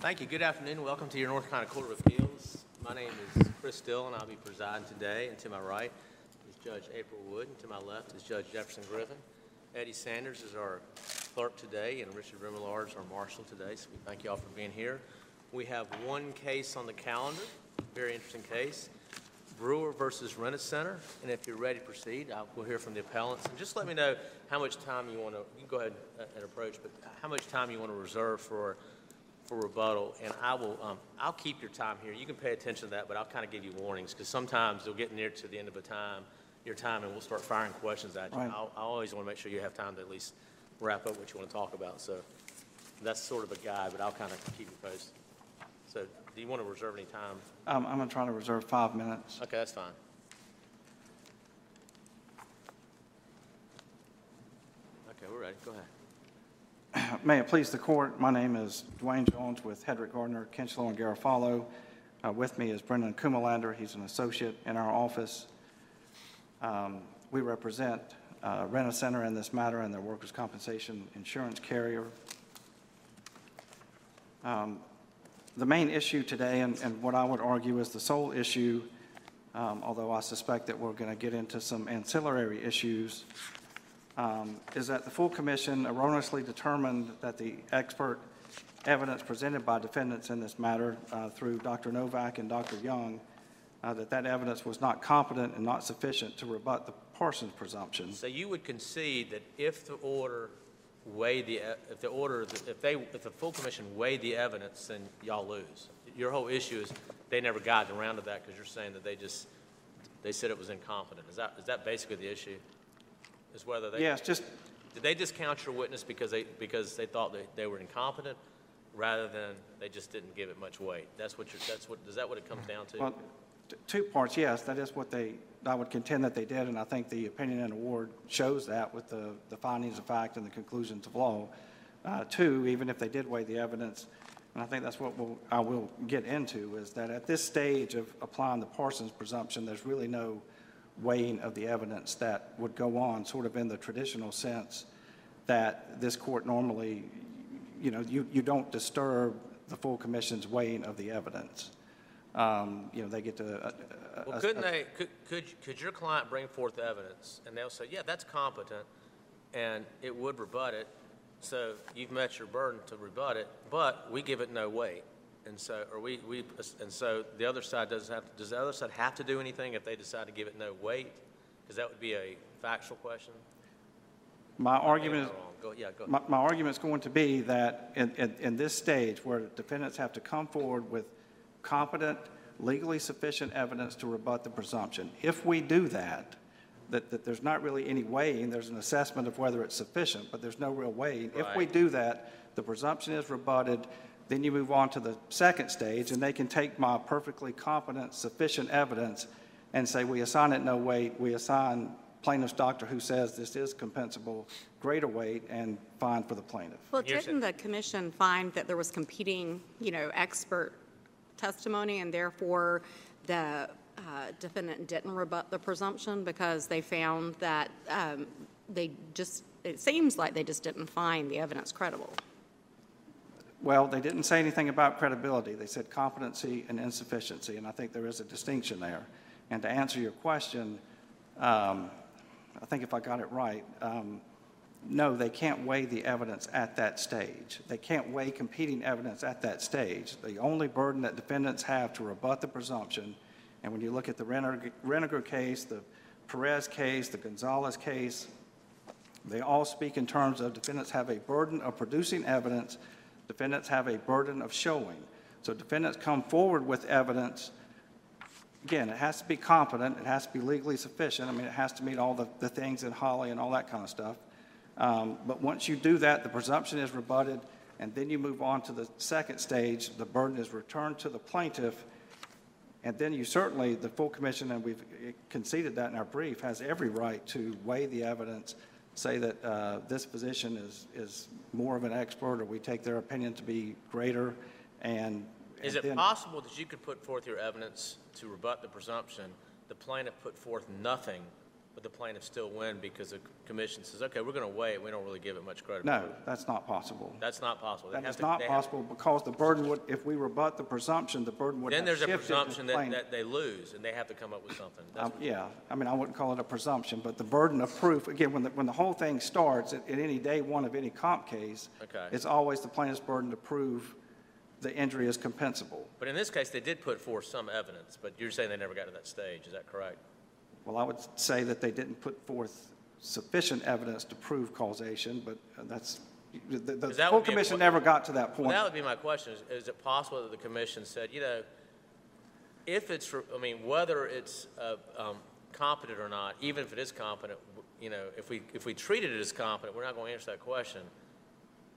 Thank you. Good afternoon. Welcome to your North Carolina Court of Appeals. My name is Chris Still, and I'll be presiding today. And to my right is Judge April Wood, and to my left is Judge Jefferson Griffin. Eddie Sanders is our clerk today, and Richard Remillard is our marshal today. So we thank you all for being here. We have one case on the calendar, very interesting case, Brewer versus Rent-A-Center. And if you're ready to proceed, I will hear from the appellants. And just let me know how much time you want to, you go ahead uh, and approach, but how much time you want to reserve for for rebuttal, and I will, um, I'll keep your time here. You can pay attention to that, but I'll kind of give you warnings, because sometimes you'll get near to the end of a time, your time, and we'll start firing questions at you. Right. I'll, I always want to make sure you have time to at least wrap up what you want to talk about, so that's sort of a guide, but I'll kind of keep you posted. So, do you want to reserve any time? Um, I'm going to try to reserve five minutes. Okay, that's fine. Okay, we're ready. Go ahead. May it please the court, my name is Dwayne Jones with Hedrick Gardner, Kincheloe, and Garofalo. Uh, With me is Brendan Kumalander, he's an associate in our office. Um, We represent uh, Rent-A-Center in this matter and their workers' compensation insurance carrier. Um, The main issue today, and and what I would argue is the sole issue, um, although I suspect that we're going to get into some ancillary issues, um, is that the full commission erroneously determined that the expert evidence presented by defendants in this matter uh, through Dr. Novak and Dr. Young, uh, that that evidence was not competent and not sufficient to rebut the Parsons presumption. So you would concede that if the order weighed the, e- if the order, if they, if the full commission weighed the evidence, then y'all lose? Your whole issue is they never got around to that because you're saying that they just, they said it was incompetent. Is that, is that basically the issue? Is whether they? Yes, just, Did they discount your witness because they, because they thought they, they were incompetent, rather than they just didn't give it much weight? That's what you're, that's what, is that what it comes down to? well, t- two parts, yes, that is what they, I would contend that they did, and I think the opinion and award shows that with the the findings of fact and the conclusions of law. Uh, Two, even if they did weigh the evidence, and I think that's what we'll, I will get into, is that at this stage of applying the Parsons presumption, there's really no weighing of the evidence that would go on, sort of in the traditional sense that this court normally, you know, you, you don't disturb the full commission's weighing of the evidence. Um, You know, they get to. uh, uh, Well, uh, couldn't they, could, could, could your client bring forth evidence, and they'll say, yeah, that's competent, and it would rebut it, so you've met your burden to rebut it, but we give it no weight. And so, or we, we, and so the other side doesn't have, does the other side have to do anything if they decide to give it no weight? Because that would be a factual question. My argument is, Am I wrong? Go, yeah, go my, my argument's going to be that in, in, in this stage where defendants have to come forward with competent, legally sufficient evidence to rebut the presumption, if we do that, that, that there's not really any weighing, there's an assessment of whether it's sufficient, but there's no real weighing. If we do that, the presumption is rebutted, then you move on to the second stage, and they can take my perfectly competent, sufficient evidence and say, we assign it no weight, we assign plaintiff's doctor who says this is compensable greater weight and fine for the plaintiff. Well, didn't the commission find that there was competing, you know, expert testimony, and therefore the uh, defendant didn't rebut the presumption because they found that um, they just, it seems like they just didn't find the evidence credible? Well, they didn't say anything about credibility. They said competency and insufficiency, and I think there is a distinction there. And to answer your question, um, I think if I got it right, um, no, they can't weigh the evidence at that stage. They can't weigh competing evidence at that stage. The only burden that defendants have to rebut the presumption, and when you look at the Reinninger case, the Perez case, the Gonzalez case, they all speak in terms of defendants have a burden of producing evidence, defendants have a burden of showing. So defendants come forward with evidence. Again, it has to be competent, it has to be legally sufficient. I mean, it has to meet all the, the things in Holley and all that kind of stuff. Um, But once you do that, the presumption is rebutted, and then you move on to the second stage. The burden is returned to the plaintiff, and then you certainly, the full commission, and we've conceded that in our brief, has every right to weigh the evidence, say that uh, this physician is, is more of an expert, or we take their opinion to be greater, and. Is and it then- possible that you could put forth your evidence to rebut the presumption, the plaintiff put forth nothing, but the plaintiffs still win because the commission says, okay, we're going to wait, we don't really give it much credit. No, that's not possible. That's not possible. They That have is to- not they have- possible because the burden would, if we rebut the presumption, the burden would Then have there's a shifted to presumption the that, plaintiff. that they lose, and they have to come up with something. That's Um, Yeah, I mean, I wouldn't call it a presumption, but the burden of proof, again, when the, when the whole thing starts, at, at any day one of any comp case, Okay. it's always the plaintiff's burden to prove the injury is compensable. But in this case, they did put forth some evidence, but you're saying they never got to that stage, is that correct? Well, I would say that they didn't put forth sufficient evidence to prove causation, but uh, that's, the, the that full would be a commission never got to that Well, point. that would be my question, is, is it possible that the commission said, you know, if it's, I mean, whether it's uh, um, competent or not, even if it is competent, you know, if we, if we treated it as competent, we're not going to answer that question.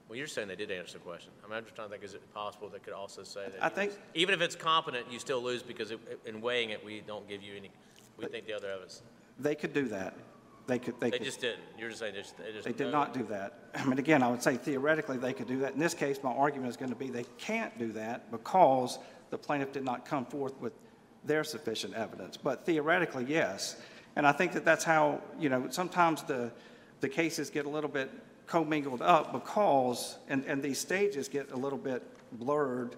Well, you're saying they did answer the question. I mean, I'm just trying to think, is it possible they could also say that? I think- Even if it's competent, you still lose because it- in weighing it, we don't give you any, we think the other evidence. They could do that. They could, they They could. just didn't. You're just saying they just, they just. They did not do that. I mean, again, I would say theoretically, they could do that. In this case, my argument is going to be they can't do that because the plaintiff did not come forth with their sufficient evidence. But theoretically, yes. And I think that that's how, you know, sometimes the, the cases get a little bit commingled up because, and, and these stages get a little bit blurred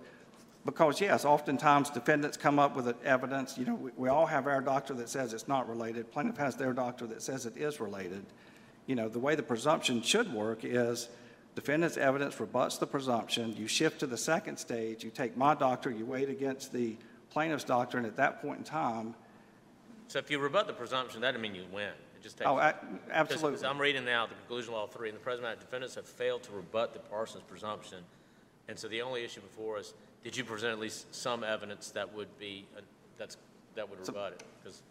because, yes, oftentimes defendants come up with evidence, you know, we, we all have our doctor that says it's not related, plaintiff has their doctor that says it is related. You know, the way the presumption should work is defendant's evidence rebuts the presumption, you shift to the second stage, you take my doctor, you weigh it against the plaintiff's doctor, and at that point in time, So if you rebut the presumption, that doesn't mean you win. It just takes. oh, Because- absolutely. because I'm reading now the conclusion of law three, and the present defendants have failed to rebut the Parsons presumption. And so the only issue before us, did you present at least some evidence that would be, uh, that's, that would rebut it? Because,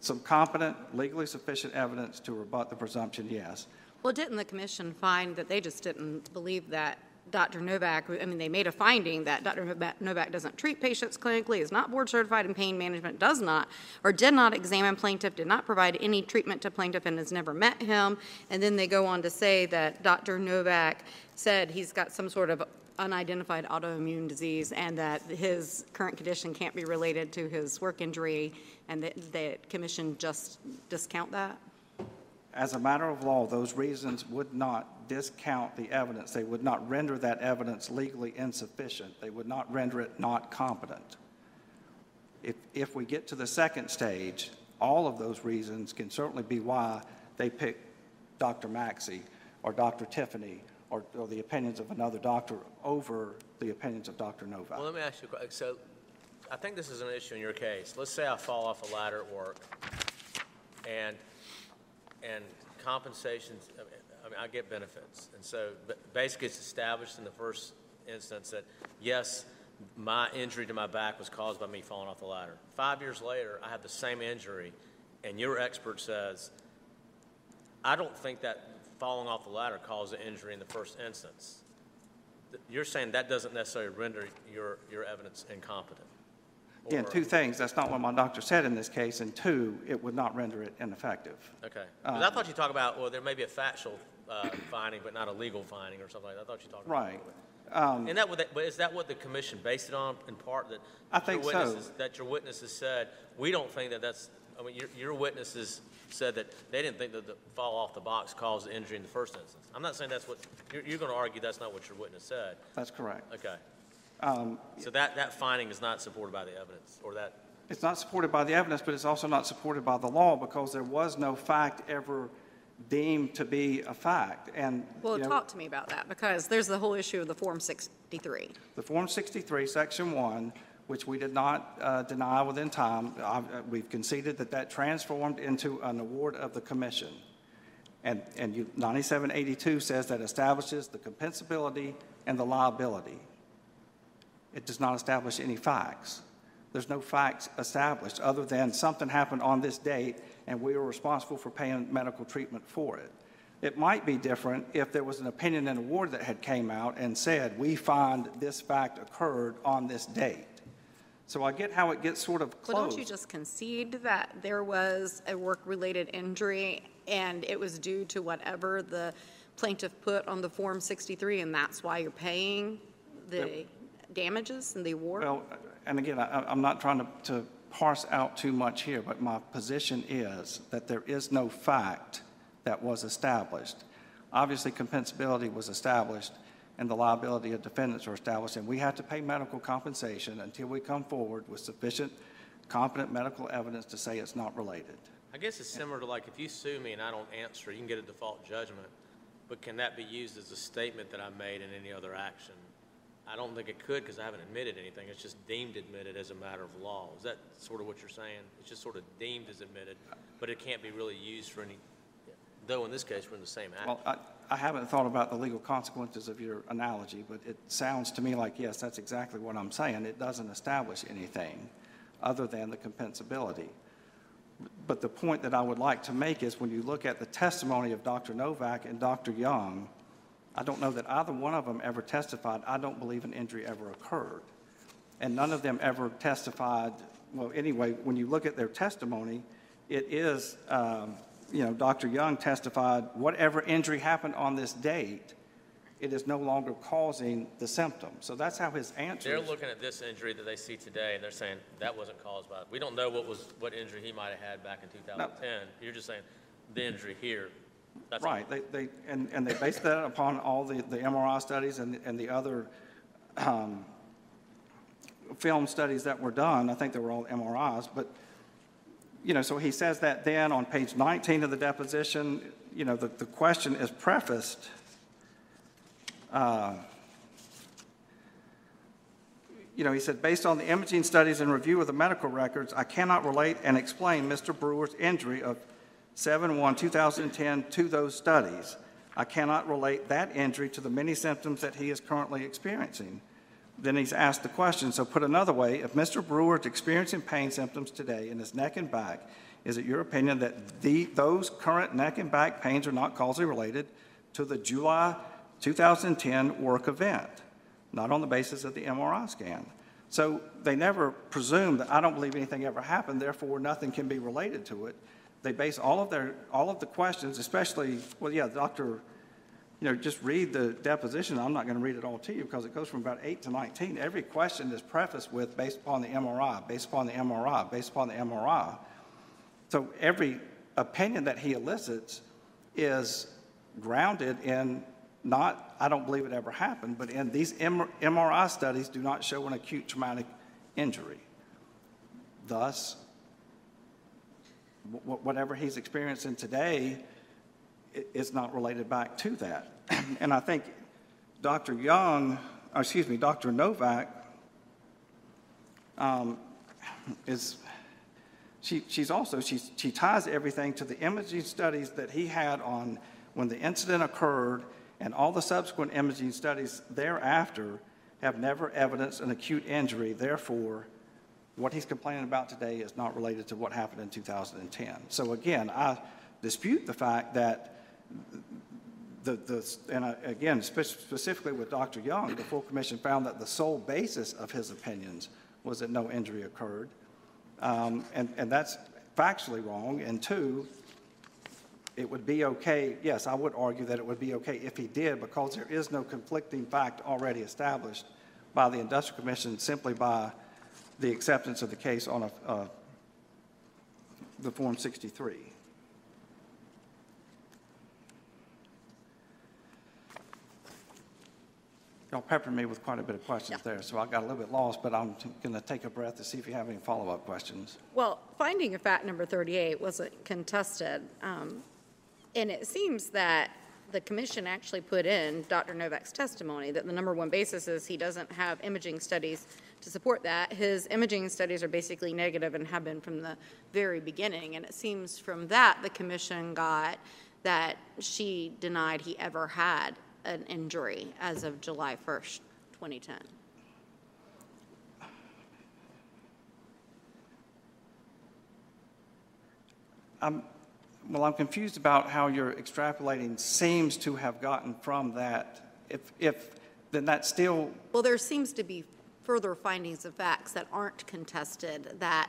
Some competent, legally sufficient evidence to rebut the presumption, yes. Well, didn't the commission find that they just didn't believe that Dr. Novak, I mean, they made a finding that Dr. Novak- Novak doesn't treat patients clinically, is not board certified in pain management, does not, or did not examine plaintiff, did not provide any treatment to plaintiff and has never met him. And then they go on to say that Dr. Novak said he's got some sort of unidentified autoimmune disease and that his current condition can't be related to his work injury, and that the commission just discount that? As a matter of law, those reasons would not discount the evidence. They would not render that evidence legally insufficient. They would not render it not competent. If, if we get to the second stage, all of those reasons can certainly be why they pick Dr. Maxey or Dr. Tiffany or, or the opinions of another doctor over the opinions of Dr. Novak. well, let me ask you, a question. so I think this is an issue in your case. Let's say I fall off a ladder at work and, and compensations, I mean- I get benefits. And so basically it's established in the first instance that, yes, my injury to my back was caused by me falling off the ladder. Five years later, I have the same injury and your expert says, I don't think that falling off the ladder caused the injury in the first instance. You're saying that doesn't necessarily render your, your evidence incompetent? Again, two things. That's not what my doctor said in this case. And two, it would not render it ineffective. Okay. Because I thought you talked about, well, there may be a factual uh, finding, but not a legal finding or something like that. I thought you talked about. Right. Um, And that, would- but is that what the commission based it on in part, that? I your think so. witnesses- That your witnesses said, we don't think that that's, I mean, your, your witnesses said that they didn't think that the fall off the box caused the injury in the first instance. I'm not saying that's what, you're, you're going to argue that's not what your witness said. That's correct. Okay. Um, So that, that finding is not supported by the evidence, or that, It's not supported by the evidence, but it's also not supported by the law because there was no fact ever deemed to be a fact. And, Well, you know, talk to me about that, because there's the whole issue of the Form 63. the Form 63, Section 1, which we did not uh, deny within time, uh, we've conceded that that transformed into an award of the commission. And, and you- 9782 says that establishes the compensability and the liability. It does not establish any facts. There's no facts established, other than something happened on this date, and we were responsible for paying medical treatment for it. It might be different if there was an opinion and award that had came out and said, we find this fact occurred on this date. So I get how it gets sort of Well, don't you just concede that there was a work-related injury and it was due to whatever the plaintiff put on the Form 63, and that's why you're paying the damages and the award? Well, and again, I, I'm not trying to, to parse out too much here, but my position is that there is no fact that was established. Obviously, compensability was established, and the liability of defendants are established, and we have to pay medical compensation until we come forward with sufficient competent medical evidence to say it's not related. I guess it's similar to like if you sue me and I don't answer, you can get a default judgment, but can that be used as a statement that I made in any other action? I don't think it could because I haven't admitted anything. It's just deemed admitted as a matter of law. Is that sort of what you're saying? It's just sort of deemed as admitted, but it can't be really used for any, though in this case, we're in the same act. Well, I, I haven't thought about the legal consequences of your analogy, but it sounds to me like, yes, that's exactly what I'm saying. It doesn't establish anything other than the compensability. But the point that I would like to make is when you look at the testimony of Dr. Novak and Dr. Young, I don't know that either one of them ever testified, I don't believe an injury ever occurred. And none of them ever testified, well, anyway, when you look at their testimony, it is, um, you know, Dr. Young testified, whatever injury happened on this date, it is no longer causing the symptoms. So that's how his answer They're looking at this injury that they see today, and they're saying that wasn't caused by, It. we don't know what was, what injury he might have had back in 2010. You're just saying the injury here, that's. Right, they, they, and, and they based that upon all the, the MRI studies and, and the other, um, film studies that were done, I think they were all MRIs, but, you know, so he says that then on page 19 of the deposition, you know, the, the question is prefaced, uh, you know, he said, based on the imaging studies and review of the medical records, I cannot relate and explain Mr. Brewer's injury of 7/1/2010 to those studies. I cannot relate that injury to the many symptoms that he is currently experiencing. Then he's asked the question, so put another way, if Mr. Brewer is experiencing pain symptoms today in his neck and back, is it your opinion that the, those current neck and back pains are not causally related to the July 2010 work event, not on the basis of the MRI scan? So they never presume that I don't believe anything ever happened, therefore nothing can be related to it. They base all of their, all of the questions, especially, well, yeah, Dr., you know, just read the deposition. I'm not going to read it all to you because it goes from about 8 to 19. Every question is prefaced with based upon the MRI, based upon the MRI, based upon the MRI. So every opinion that he elicits is grounded in not, I don't believe it ever happened, but in these MRI studies do not show an acute traumatic injury. Thus, whatever he's experiencing today is not related back to that. And I think Dr. Young, excuse me, Dr. Novak um, is, she, she's also, she's, she ties everything to the imaging studies that he had on when the incident occurred, and all the subsequent imaging studies thereafter have never evidenced an acute injury. Therefore, what he's complaining about today is not related to what happened in 2010. So again, I dispute the fact that the, the, and again, spe- specifically with Dr. Young, the full commission found that the sole basis of his opinions was that no injury occurred. Um, And, and that's factually wrong. And two, it would be okay, yes, I would argue that it would be okay if he did, because there is no conflicting fact already established by the Industrial Commission simply by the acceptance of the case on a, uh, the Form 63. Y'all peppered me with quite a bit of questions there, so I got a little bit lost, but I'm going to take a breath to see if you have any follow-up questions. Well, finding of fact number 38 wasn't contested, um, and it seems that the commission actually put in Dr. Novak's testimony that the number one basis is he doesn't have imaging studies to support that. His imaging studies are basically negative and have been from the very beginning, and it seems from that the commission got that she denied he ever had an injury as of July 1st, 2010. Well, I'm confused about how you're extrapolating seems to have gotten from that. If, if, then that still, Well, there seems to be further findings of facts that aren't contested that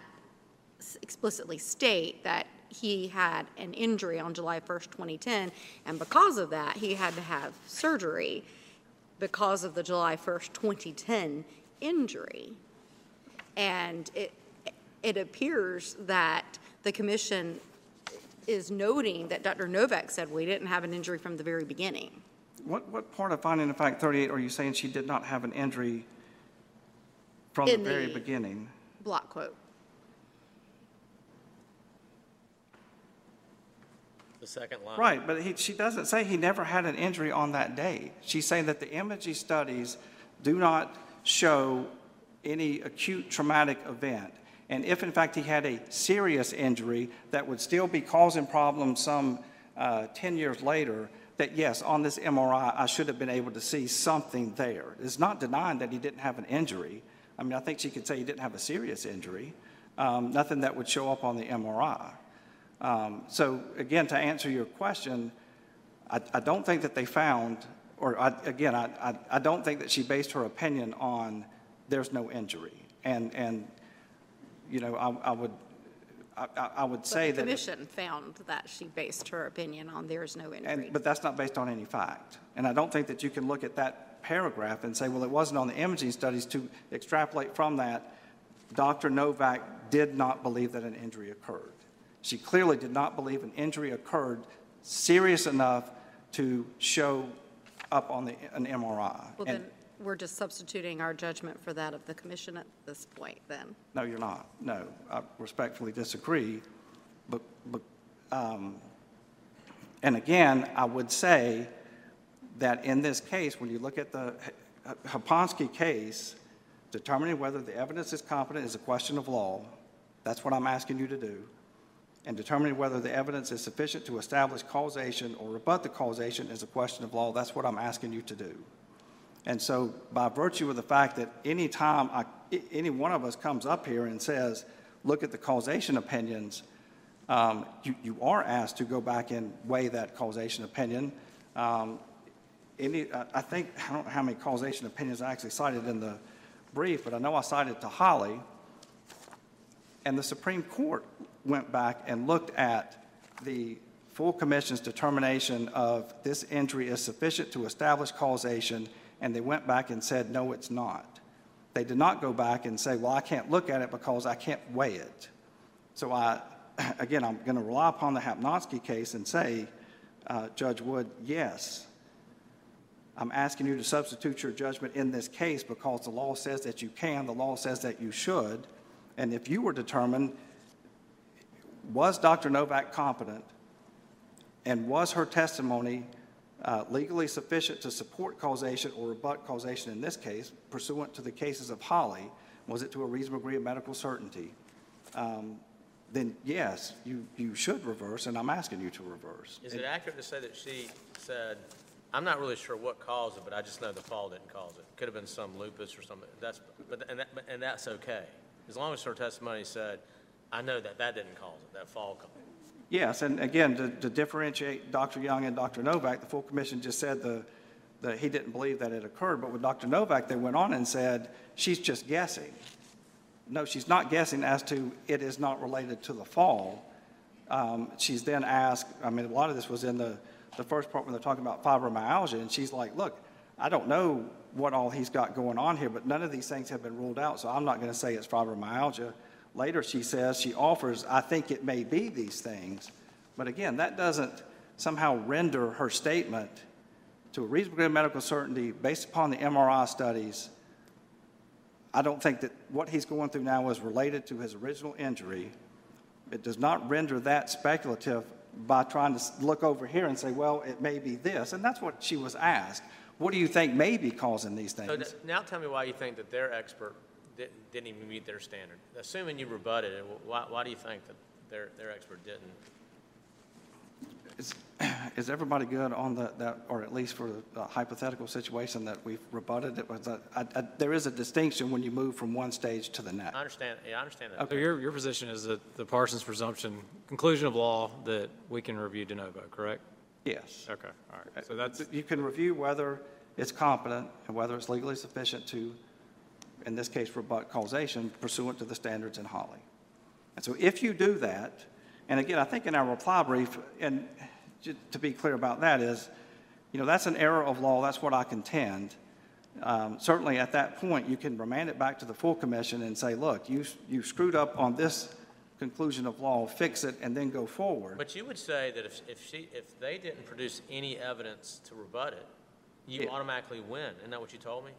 s- explicitly state that he had an injury on July 1st, 2010, and because of that, he had to have surgery because of the July 1st, 2010 injury. And it, it appears that the commission is noting that Dr. Novak said we didn't have an injury from the very beginning. What, what part of finding of fact 38 are you saying she did not have an injury from the very the- beginning? Block quote. The second line. Right, but he, she doesn't say he never had an injury on that day. She's saying that the imaging studies do not show any acute traumatic event. And if in fact he had a serious injury that would still be causing problems some uh, 10 years later, that yes, on this MRI, I should have been able to see something there. It's not denying that he didn't have an injury. I mean, I think she could say he didn't have a serious injury, um, nothing that would show up on the MRI. Um, So again, to answer your question, I, I don't think that they found, or I, again, I, I, I don't think that she based her opinion on there's no injury. And, and, you know, I, I would, I, I- would say the that. commission found that she based her opinion on there is no injury. And, but that's not based on any fact. And I don't think that you can look at that paragraph and say, well, it wasn't on the imaging studies to extrapolate from that. Dr. Novak did not believe that an injury occurred. She clearly did not believe an injury occurred serious enough to show up on the, an MRI. Well, And- then, we're just substituting our judgment for that of the commission at this point, then. No, you're not. No, I respectfully disagree. But, but, um, and again, I would say that in this case, when you look at the H- Hoponsky case, determining whether the evidence is competent is a question of law. That's what I'm asking you to do. And determining whether the evidence is sufficient to establish causation or rebut the causation is a question of law. That's what I'm asking you to do. And so by virtue of the fact that any time any one of us comes up here and says, look at the causation opinions, um, you, you are asked to go back and weigh that causation opinion. Um, Any, I think, I don't know how many causation opinions I actually cited in the brief, but I know I cited to Holley. And the Supreme Court went back and looked at the full commission's determination of this injury is sufficient to establish causation, and they went back and said, no, it's not. They did not go back and say, well, I can't look at it because I can't weigh it. So I, again, I'm going to rely upon the Hapnowski case and say, uh, Judge Wood, yes, I'm asking you to substitute your judgment in this case because the law says that you can, the law says that you should. And if you were determined, was Dr. Novak competent? And was her testimony uh, legally sufficient to support causation or rebut causation in this case pursuant to the cases of Holley? Was it to a reasonable degree of medical certainty? Um, Then yes, you, you should reverse, and I'm asking you to reverse. Is it accurate to say that she said, I'm not really sure what caused it, but I just know the fall didn't cause it? Could have been some lupus or something, that's, but, and that, and that's okay. As long as her testimony said, I know that that didn't cause it, that fall caused it. Yes, and again, to, to differentiate Dr. Young and Dr. Novak, the full commission just said the, that he didn't believe that it occurred, but with Dr. Novak, they went on and said, she's just guessing. No, she's not guessing as to it is not related to the fall. Um, she's then asked, I mean, a lot of this was in the, the first part when they're talking about fibromyalgia, and she's like, look, I don't know what all he's got going on here, but none of these things have been ruled out, so I'm not going to say it's fibromyalgia. Later, she says, she offers, I think it may be these things. But again, that doesn't somehow render her statement to a reasonable degree of medical certainty based upon the MRI studies. I don't think that what he's going through now is related to his original injury. It does not render that speculative by trying to look over here and say, well, it may be this. And that's what she was asked. What do you think may be causing these things? th- now tell me why you think that their expert didn't, didn't even meet their standard. Assuming you rebutted it, why, why do you think that their, their expert didn't? Is, is everybody good on the, that, or at least for the hypothetical situation that we've rebutted? It was, a- I- I- there is a distinction when you move from one stage to the next. I understand, yeah, I understand that. So your, your position is that the Parsons presumption, conclusion of law, that we can review de novo, correct? Yes. Okay, all right. So that's, You can review whether it's competent and whether it's legally sufficient to, in this case, rebut causation pursuant to the standards in Holley. And so if you do that, and again, I think in our reply brief, and to be clear about that is, you know, that's an error of law, that's what I contend. um, certainly at that point, you can remand it back to the full commission and say, look, you, you screwed up on this conclusion of law, fix it, and then go forward. But you would say that if, if she, if they didn't produce any evidence to rebut it, you Yeah. automatically win. Isn't that what you told me?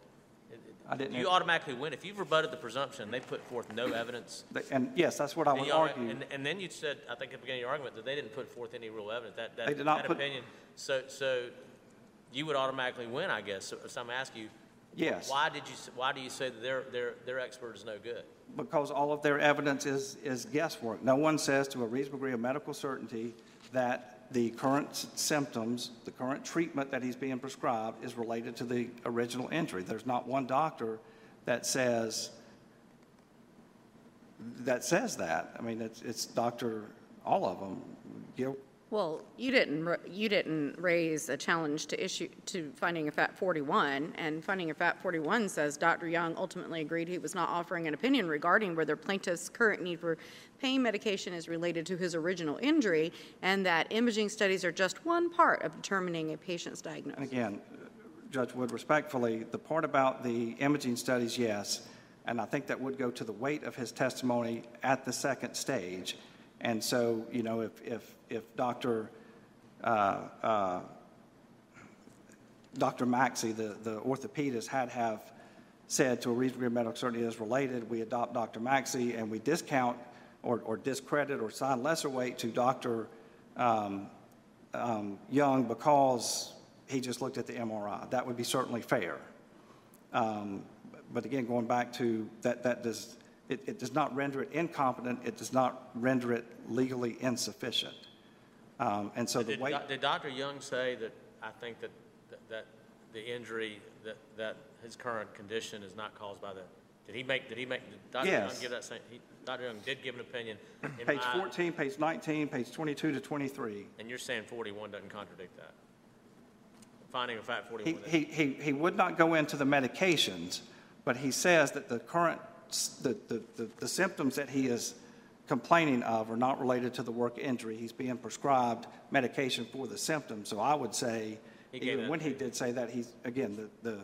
I didn't You automatically win. If you've rebutted the presumption, they put forth no evidence. And yes, that's what I and would you argue. And, and then you said, I think at the beginning of your argument, that they didn't put forth any real evidence, that, that, They did not that put- opinion. So, so you would automatically win, I guess. So, so I'm asking you, Yes. why did you, s- why do you say that their, their, their expert is no good? Because all of their evidence is, is guesswork. No one says to a reasonable degree of medical certainty that the current symptoms, the current treatment that he's being prescribed is related to the original injury. There's not one doctor that says, that says that. I mean, it's, it's Dr., all of them, Gil, Well, you didn't, you didn't raise a challenge to issue, to finding a FAT 41, and finding a FAT 41 says Dr. Young ultimately agreed he was not offering an opinion regarding whether plaintiff's current need for pain medication is related to his original injury, and that imaging studies are just one part of determining a patient's diagnosis. again, Judge Wood, respectfully, the part about the imaging studies, yes, and I think that would go to the weight of his testimony at the second stage. And so, you know, if, if, if Dr., uh, uh, Dr. Maxey, the, the orthopedist, had have said to a reasonable degree of medical certainty is related, we adopt Dr. Maxey and we discount or, or discredit or assign lesser weight to Dr. um, um, Young because he just looked at the MRI. That would be certainly fair. Um, But again, going back to, that, that does, it, it does not render it incompetent, it does not render it legally insufficient. Um, And so the Did, doc- did Dr. Young say that, I think that, that- that the injury, that, that his current condition is not caused by the, did he make, did he make, did Dr. Young give that same, he, Dr. Young did give an opinion. in page my- 14, page 19, page 22 to 23. And you're saying 41 doesn't contradict that? Finding of fact He, 41. he, he, he would not go into the medications, but he says that the current, the, the, the- the symptoms that he is complaining of are not related to the work injury. He's being prescribed medication for the symptoms. So I would say, He gave even that when he did say that, he's, again, the, the,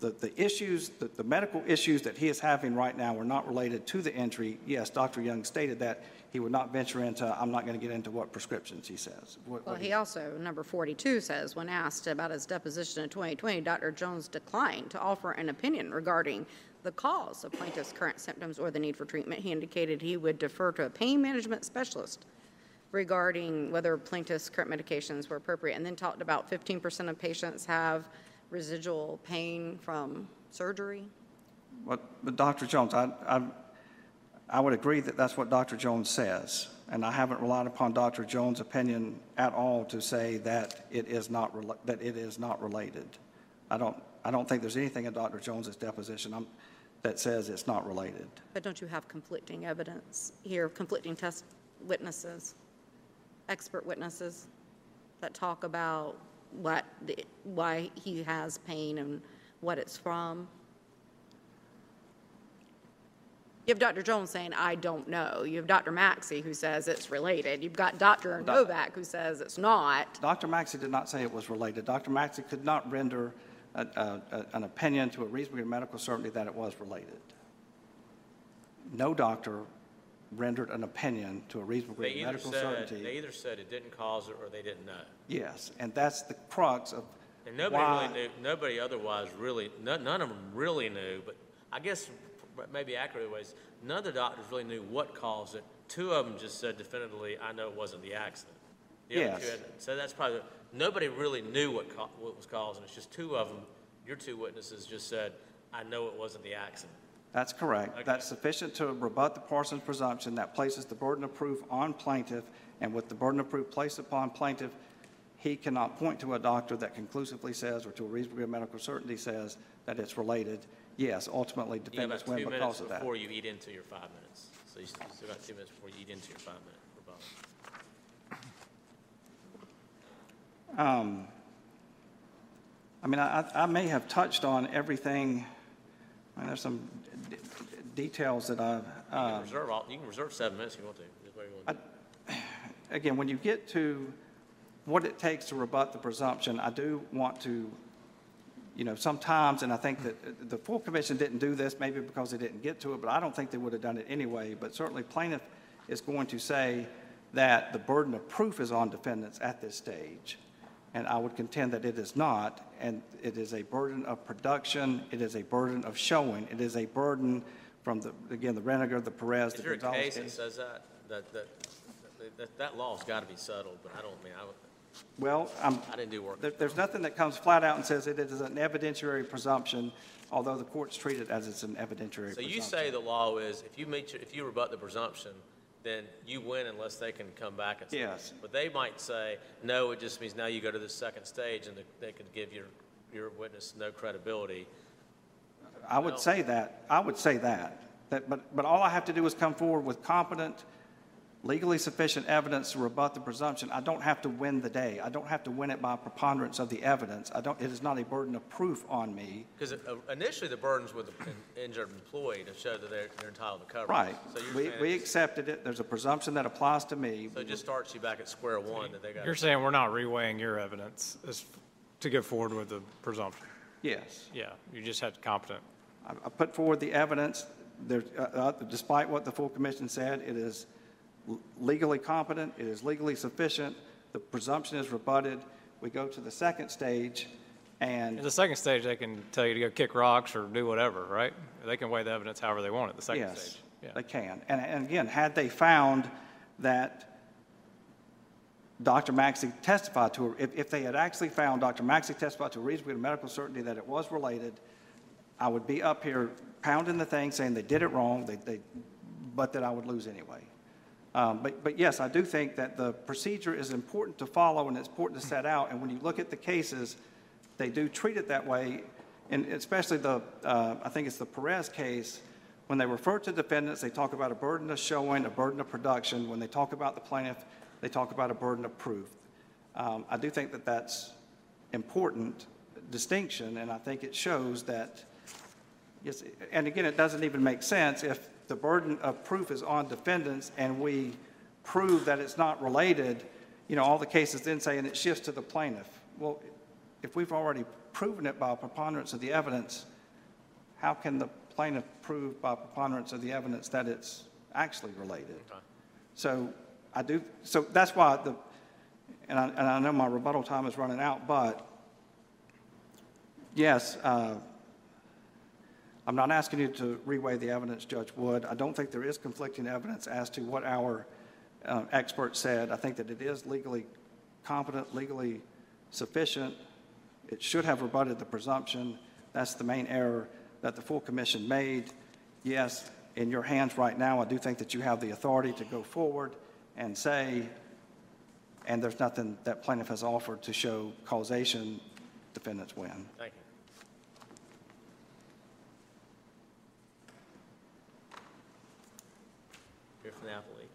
the, the issues, the, the medical issues that he is having right now are not related to the injury. Yes, Dr. Young stated that. He would not venture into, I'm not going to get into what prescriptions he says. what- Well, what he also, number 42 says, when asked about his deposition in 2020, Dr. Jones declined to offer an opinion regarding the cause of plaintiff's current symptoms or the need for treatment. He indicated he would defer to a pain management specialist regarding whether plaintiff's current medications were appropriate, and then talked about 15% of patients have residual pain from surgery. But, but Dr. Jones, I, I, I would agree that that's what Dr. Jones says. And I haven't relied upon Dr. Jones' opinion at all to say that it is not, that it is not related. I don't, I don't think there's anything in Dr. Jones's deposition um, that says it's not related. But don't you have conflicting evidence here, conflicting test witnesses, expert witnesses that talk about what, the- why he has pain and what it's from? You have Dr. Jones saying, "I don't know." You have Dr. Maxey who says it's related. You've got Dr. Doc- Novak who says it's not. Dr. Maxey did not say it was related. Dr. Maxey could not render a, a, an opinion to a reasonable medical certainty that it was related. No doctor rendered an opinion to a reasonable They degree of either medical said, certainty. they either said it didn't cause it or they didn't know. Yes, and that's the crux of And nobody why. really knew, nobody otherwise really, none, none of them really knew, but I guess maybe accurately ways, none of the doctors really knew what caused it. Two of them just said definitively, I know it wasn't the accident. The Yes. had- So that's probably, nobody really knew what, ca- what was causing it. It's just two of them, your two witnesses just said, I know it wasn't the accident. That's correct. Okay. That's sufficient to rebut the Parsons presumption that places the burden of proof on plaintiff, and with the burden of proof placed upon plaintiff, he cannot point to a doctor that conclusively says, or to a reasonable degree of medical certainty says, that it's related. Yes, ultimately You have defendants about two because minutes of that. before you eat into your five minutes. So you still still got two minutes before you eat into your five-minute rebuttal. I mean, I, I may have touched on everything, I mean, there's some d- details that I've, You uh, can reserve all, you can reserve seven minutes if you want to, you want to do. again, when you get to what it takes to rebut the presumption, I do want to you know, sometimes, and I think that uh, the full commission didn't do this, maybe because they didn't get to it, but I don't think they would have done it anyway. But certainly plaintiff is going to say that the burden of proof is on defendants at this stage. And I would contend that it is not, and it is a burden of production, it is a burden of showing, it is a burden from the, again, the Reinninger, the Perez, the Is there a case that says that? That, that, that, that law's got to be settled, but I don't mean, I, would- Well, I'm, I didn't do work. There, there's nothing that comes flat out and says it is an evidentiary presumption, although the courts treat it as it's an evidentiary So presumption. you say the law is, if you meet, your- if you rebut the presumption, then you win unless they can come back and say. Yes. But they might say, no, it just means now you go to the second stage and they could give your, your witness no credibility. I would say that, I would say that, that, but, but all I have to do is come forward with competent, legally sufficient evidence to rebut the presumption. I don't have to win the day. I don't have to win it by preponderance of the evidence. I don't, it is not a burden of proof on me. Because initially the burden's with the injured employee to show that they're, they're entitled to coverage. Right. So you're We, saying, we accepted it. There's a presumption that applies to me. so it just starts you back at square one that they got. You're saying we're not reweighing your evidence as, to go forward with the presumption? Yes. Yeah, you just had competent. I I put forward the evidence, there, uh, uh, despite what the full commission said, it is legally competent, it is legally sufficient, the presumption is rebutted. We go to the second stage, In and, the second stage, they can tell you to go kick rocks or do whatever, right? They can weigh the evidence however they want at the second yes, stage. Yeah. they can. And, and again, had they found that Dr. Maxey testified to, if, if they had actually found Dr. Maxey testified to a reasonable degree of medical certainty that it was related, I would be up here pounding the thing, saying they did it wrong, they, they, but that I would lose anyway. Um, but, but yes, I do think that the procedure is important to follow and it's important to set out. And when you look at the cases, they do treat it that way. And especially the, uh, I think it's the Perez case, when they refer to defendants, they talk about a burden of showing, a burden of production. When they talk about the plaintiff, they talk about a burden of proof. Um, I do think that that's important distinction, and I think it shows that Yes, and again, it doesn't even make sense if the burden of proof is on defendants and we prove that it's not related, you know, all the cases then say, and it shifts to the plaintiff. Well, if we've already proven it by preponderance of the evidence, how can the plaintiff prove by preponderance of the evidence that it's actually related? So I do, so that's why the, and I, and I know my rebuttal time is running out, but yes, uh, I'm not asking you to reweigh the evidence, Judge Wood. I don't think there is conflicting evidence as to what our uh, expert said. I think that it is legally competent, legally sufficient. It should have rebutted the presumption. That's the main error that the full commission made. Yes, in your hands right now, I do think that you have the authority to go forward and say, and there's nothing that plaintiff has offered to show causation, defendants win. Thank you. Here from the appellate.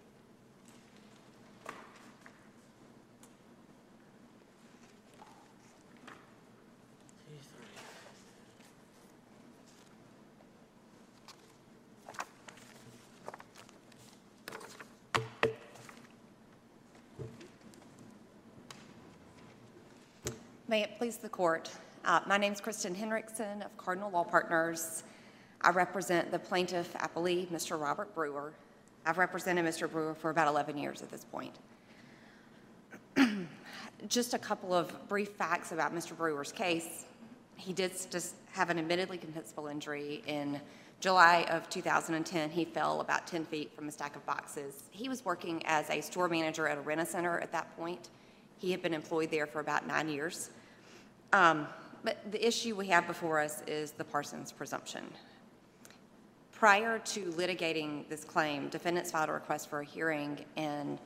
May it please the court. Uh, My name is Kristen Henriksen of Cardinal Law Partners. I represent the plaintiff appellee, Mr. Robert Brewer. I've represented Mr. Brewer for about 11 years at this point. Just a couple of brief facts about Mr. Brewer's case. He did just have an admittedly compensable injury in July of 2010. He fell about 10 feet from a stack of boxes. He was working as a store manager at a rent-a-center at that point. He had been employed there for about nine years. Um, But the issue we have before us is the Parsons presumption. Prior to litigating this claim, defendants filed a request for a hearing in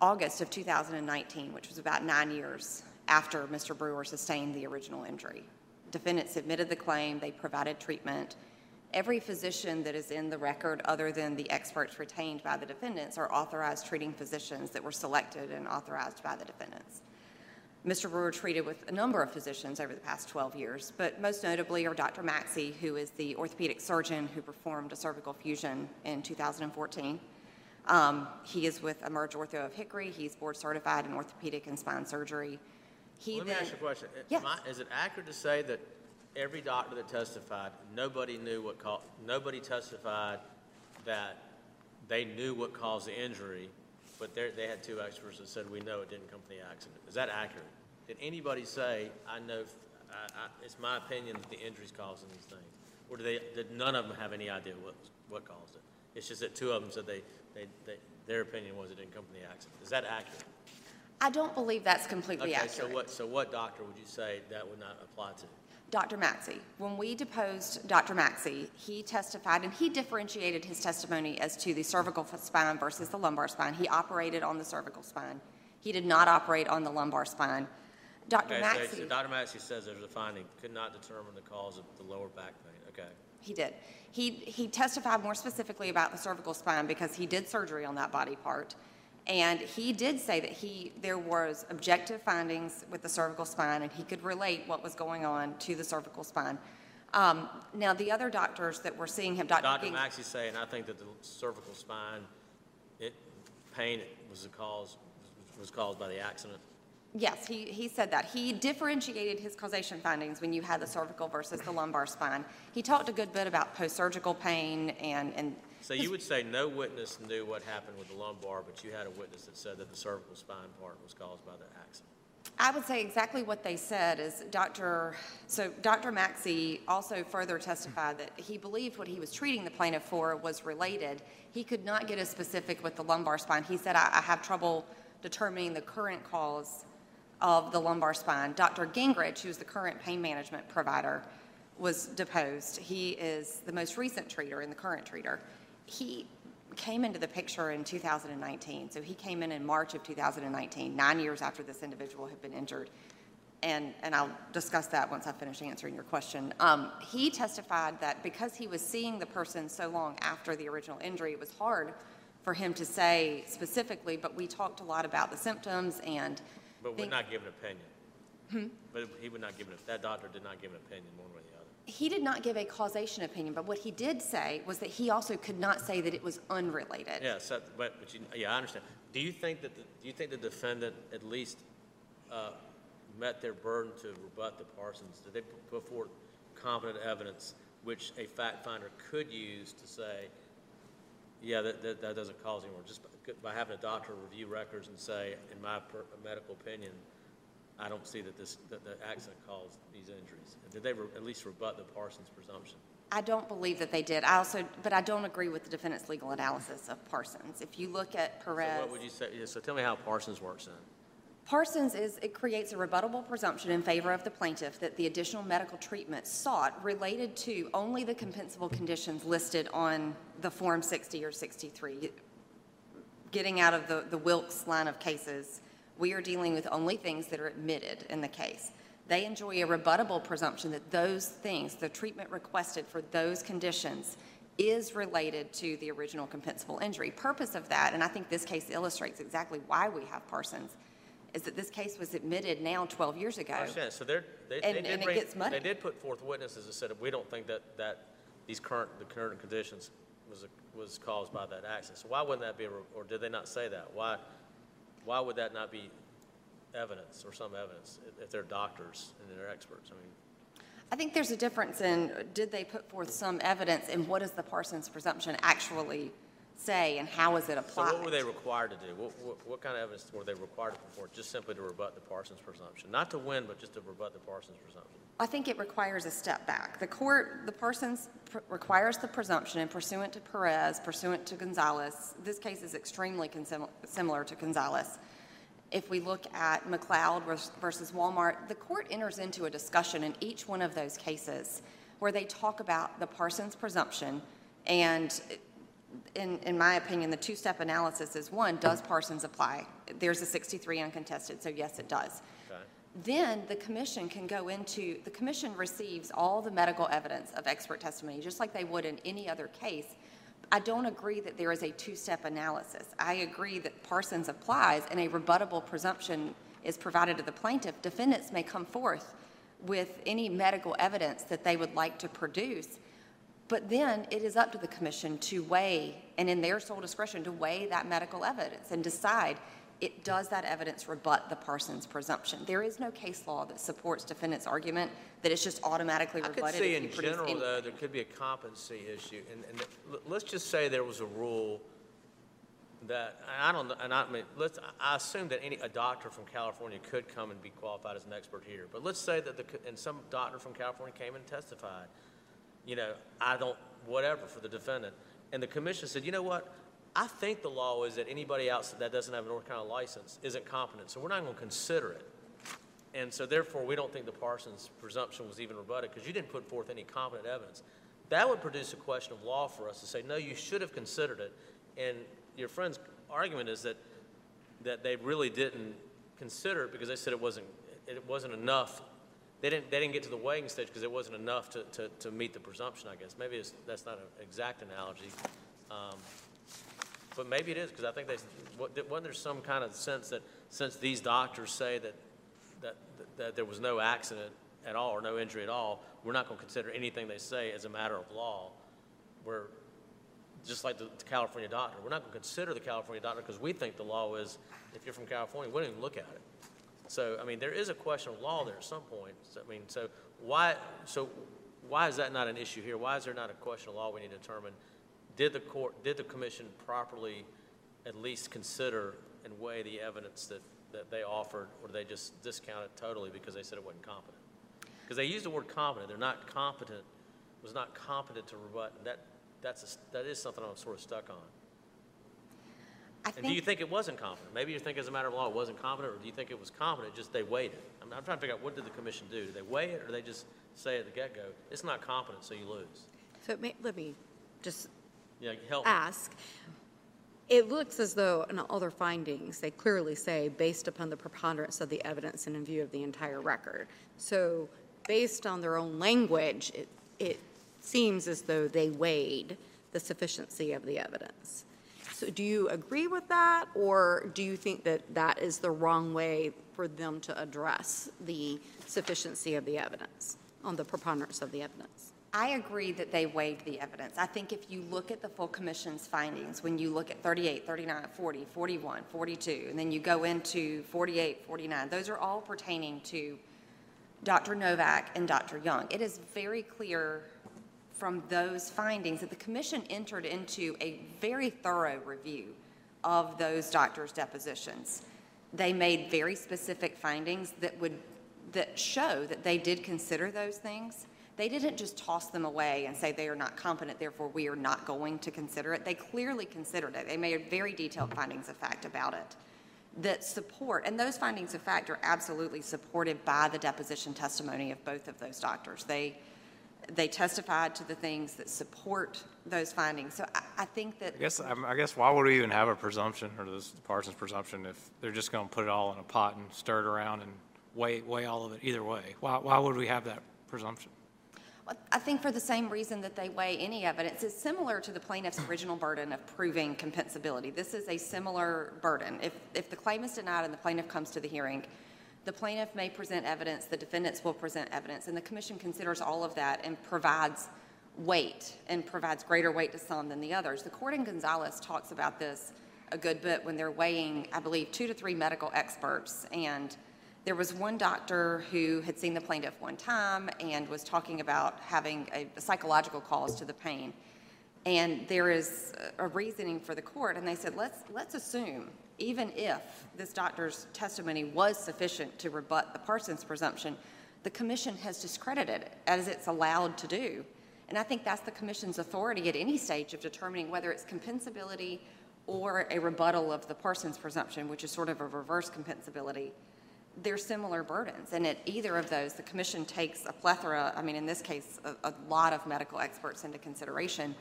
August of 2019, which was about nine years after Mr. Brewer sustained the original injury. Defendants submitted the claim, they provided treatment. Every physician that is in the record, other than the experts retained by the defendants, are authorized treating physicians that were selected and authorized by the defendants. Mr. Brewer treated with a number of physicians over the past 12 years, but most notably are Dr. Maxey, who is the orthopedic surgeon who performed a cervical fusion in 2014. Um, he is with Emerge Ortho of Hickory. He's board certified in orthopedic and spine surgery. He Let me then, ask you a question. Yes. I- Is it accurate to say that every doctor that testified, nobody knew what caused, nobody testified that they knew what caused the injury, but they, they had two experts that said, we know it didn't come from the accident? Is that accurate? Did anybody say, I know, I, I, it's my opinion that the injury's causing these things? Or did they, did none of them have any idea what, what caused it? It's just that two of them said they, they, they, their opinion was it didn't come from the accident. Is that accurate? I don't believe that's completely Okay, so accurate. what, so what doctor would you say that would not apply to? Dr. Maxey, when we deposed Dr. Maxey, he testified, and he differentiated his testimony as to the cervical spine versus the lumbar spine. He operated on the cervical spine. He did not operate on the lumbar spine. Dr. Okay, Maxey. So Dr. Maxey says there's a finding, could not determine the cause of the lower back pain, okay. He did. He, he testified more specifically about the cervical spine because he did surgery on that body part. And he did say that he, there was objective findings with the cervical spine, and he could relate what was going on to the cervical spine. Um, now, the other doctors that were seeing him, Dr. Dr. Maxey saying, I think that the cervical spine, it, pain was the cause, was caused by the accident. Yes, he, he said that. He differentiated his causation findings when you had the cervical versus the lumbar spine. He talked a good bit about post-surgical pain and, and So you would say no witness knew what happened with the lumbar, but you had a witness that said that the cervical spine part was caused by the accident. I would say exactly what they said is Dr., so Dr. Maxey also further testified that he believed what he was treating the plaintiff for was related. He could not get as specific with the lumbar spine. He said, I, I have trouble determining the current cause of the lumbar spine. Dr. Gingrich, who's the current pain management provider, was deposed. He is the most recent treater and the current treater. He came into the picture in 2019. So he came in in March of 2019, nine years after this individual had been injured. And, and I'll discuss that once I finish answering your question. Um, he testified that because he was seeing the person so long after the original injury, it was hard for him to say specifically, but we talked a lot about the symptoms and. But would think- not give an opinion. But he would not give an, that doctor did not give an opinion one way or the other. He did not give a causation opinion, but what he did say was that he also could not say that it was unrelated. Yeah, so, but, but you, yeah, I understand. Do you think that, the do you think the defendant at least, uh, met their burden to rebut the Parsons? Did they put forth competent evidence which a fact finder could use to say, yeah, that, that, that doesn't cause any more, just by- by having a doctor review records and say, in my per- medical opinion, I don't see that this, that the accident caused these injuries. Did they re- at least rebut the Parsons presumption? I don't believe that they did. I also, but I don't agree with the defendant's legal analysis of Parsons. If you look at So Perez. what would you say, yeah, so tell me how Parsons works then. Parsons is, it creates a rebuttable presumption in favor of the plaintiff that the additional medical treatment sought related to only the compensable conditions listed on the Form 60 or 63. Getting out of the, the Wilkes line of cases, we are dealing with only things that are admitted in the case. They enjoy a rebuttable presumption that those things, the treatment requested for those conditions, is related to the original compensable injury. Purpose of that, and I think this case illustrates exactly why we have Parsons, is that this case was admitted now 12 years ago. I understand, so they're, they, And- they did and it gets money. they did put forth witnesses that said, we don't think that, that these current, the current conditions was, a- was caused by that accident. So why wouldn't that be, a or did they not say that? Why, why would that not be evidence or some evidence if- they're doctors and they're experts? I mean, I think there's a difference in, did they put forth some evidence, and what does the Parsons presumption actually say, and how is it applied. so applied? what were they required to do? What, what, what kind of evidence were they required to forth, just simply to rebut the Parsons presumption? Not to win, but just to rebut the Parsons presumption? I think it requires a step back. The court, the Parsons pr- requires the presumption, and pursuant to Perez, pursuant to Gonzalez, this case is extremely consim- similar to Gonzalez. If we look at McLeod vers- versus Walmart, the court enters into a discussion in each one of those cases where they talk about the Parsons presumption, and in, in my opinion, the two-step analysis is, one, does Parsons apply? There's a 63 uncontested, so yes, it does. Okay? Then the commission can go into, the commission receives all the medical evidence of expert testimony, just like they would in any other case. I don't agree that there is a two-step analysis. I agree that Parsons applies and a rebuttable presumption is provided to the plaintiff. Defendants may come forth with any medical evidence that they would like to produce, but then it is up to the commission to weigh, and in their sole discretion, to weigh that medical evidence and decide, it, does that evidence rebut the Parsons presumption? There is no case law that supports defendant's argument that it's just automatically I could rebutted see in general, any- though, there could be a competency issue, and, and let's just say there was a rule that, I don't, know, and I mean, let's, I assume that any, a doctor from California could come and be qualified as an expert here, but let's say that the, and some doctor from California came and testified, you know, I don't, whatever, for the defendant, and the commission said, you know what? I think the law is that anybody else that doesn't have a North Carolina license isn't competent, so we're not gonna consider it. And so therefore, we don't think the Parsons presumption was even rebutted because you didn't put forth any competent evidence. That would produce a question of law for us to say, no, you should have considered it. And your friend's argument is that, that they really didn't consider it because they said it wasn't, it wasn't enough. They didn't, they didn't get to the weighing stage because it wasn't enough to, to, to meet the presumption, I guess. Maybe that's not an exact analogy. Um, but maybe it is, because I think they, wasn't there some kind of sense that since these doctors say that, that, that there was no accident at all or no injury at all, we're not going to consider anything they say as a matter of law? We're, just like the the California doctor, we're not going to consider the California doctor because we think the law is, if you're from California, we don't even look at it. So, I mean, there is a question of law there at some point. So, I mean, so why, so why is that not an issue here? Why is there not a question of law we need to determine? Did the court, did the commission properly at least consider and weigh the evidence that, that they offered, or did they just discount it totally because they said it wasn't competent? Because they used the word competent, they're not competent, was not competent to rebut, and that, that's, a that is something I'm sort of stuck on. I And do you think, think it wasn't competent? Maybe you think as a matter of law it wasn't competent, or do you think it was competent, just they weighed it? I'm, I'm trying to figure out, what did the commission do? Did they weigh it, or they just say at the get-go, it's not competent, so you lose? So it may- let me just Yeah, help me. ask. It looks as though in other findings, they clearly say, based upon the preponderance of the evidence and in view of the entire record. So based on their own language, it, it seems as though they weighed the sufficiency of the evidence. So do you agree with that, or do you think that that is the wrong way for them to address the sufficiency of the evidence, on the preponderance of the evidence? I agree that they waived the evidence. I think if you look at the full commission's findings, when you look at 38, 39, 40, 41, 42, and then you go into 48, 49, those are all pertaining to Dr. Novak and Dr. Young. It is very clear from those findings that the commission entered into a very thorough review of those doctors' depositions. They made very specific findings that would, that show that they did consider those things. They didn't just toss them away and say they are not competent, therefore we are not going to consider it. They clearly considered it. They made very detailed findings of fact about it that support, and those findings of fact are absolutely supported by the deposition testimony of both of those doctors. They, they testified to the things that support those findings. So I, I think that, I guess, I'm- guess why would we even have a presumption, or this Parsons presumption, if they're just going to put it all in a pot and stir it around and weigh, weigh all of it either way? Why, why would we have that presumption? I think for the same reason that they weigh any evidence, it's similar to the plaintiff's original burden of proving compensability. This is a similar burden. If, if the claim is denied and the plaintiff comes to the hearing, the plaintiff may present evidence, the defendants will present evidence, and the commission considers all of that and provides weight and provides greater weight to some than the others. The court in Gonzalez talks about this a good bit when they're weighing, I believe, two to three medical experts. And there was one doctor who had seen the plaintiff one time and was talking about having a psychological cause to the pain. And there is a reasoning for the court, and they said, let's, let's assume, even if this doctor's testimony was sufficient to rebut the Parsons presumption, the commission has discredited it, as it's allowed to do. And I think that's the commission's authority at any stage of determining whether it's compensability or a rebuttal of the Parsons presumption, which is sort of a reverse compensability. They're similar burdens, and at either of those, the commission takes a plethora, I mean, in this case, a, a lot of medical experts into consideration,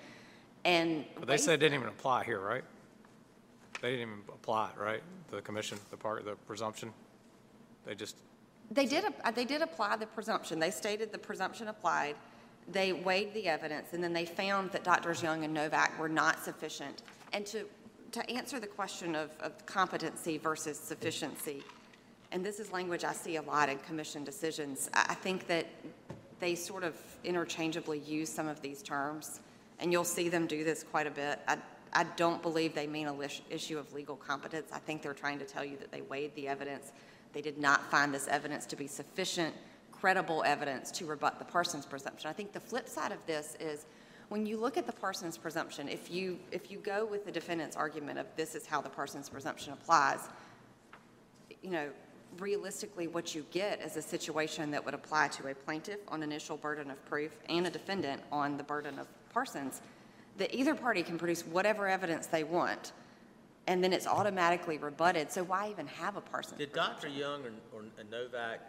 and. But they said it didn't even apply here, right? They didn't even apply right? The commission, the part, the presumption? They just, They did, they did apply the presumption. They stated the presumption applied. They weighed the evidence, and then they found that Doctors Young and Novak were not sufficient. And to, to answer the question of, of competency versus sufficiency, and this is language I see a lot in commission decisions, I, I think that they sort of interchangeably use some of these terms, and you'll see them do this quite a bit. I, I don't believe they mean a issue of legal competence. I think they're trying to tell you that they weighed the evidence. They did not find this evidence to be sufficient, credible evidence to rebut the Parsons presumption. I think the flip side of this is, when you look at the Parsons presumption, if you, if you go with the defendant's argument of this is how the Parsons presumption applies, you know, realistically, what you get is a situation that would apply to a plaintiff on initial burden of proof and a defendant on the burden of Parsons, that either party can produce whatever evidence they want, and then it's automatically rebutted, so why even have a Parsons? Did Dr. Young or or Novak,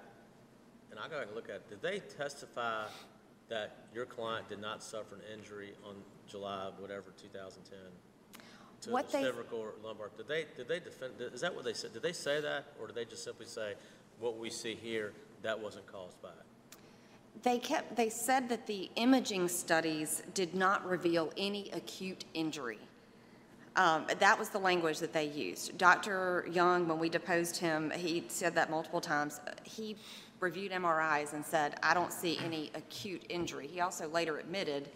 and I gotta look at, it, did they testify that your client did not suffer an injury on July, of whatever, 2010? To What the they- cervical or lumbar? Did they, did they defend, is that what they said? Did they say that, or did they just simply say, what we see here, that wasn't caused by it? They kept, they said that the imaging studies did not reveal any acute injury. Um, That was the language that they used. Dr. Young, when we deposed him, he said that multiple times. He reviewed MRIs and said, I don't see any acute injury. He also later admitted,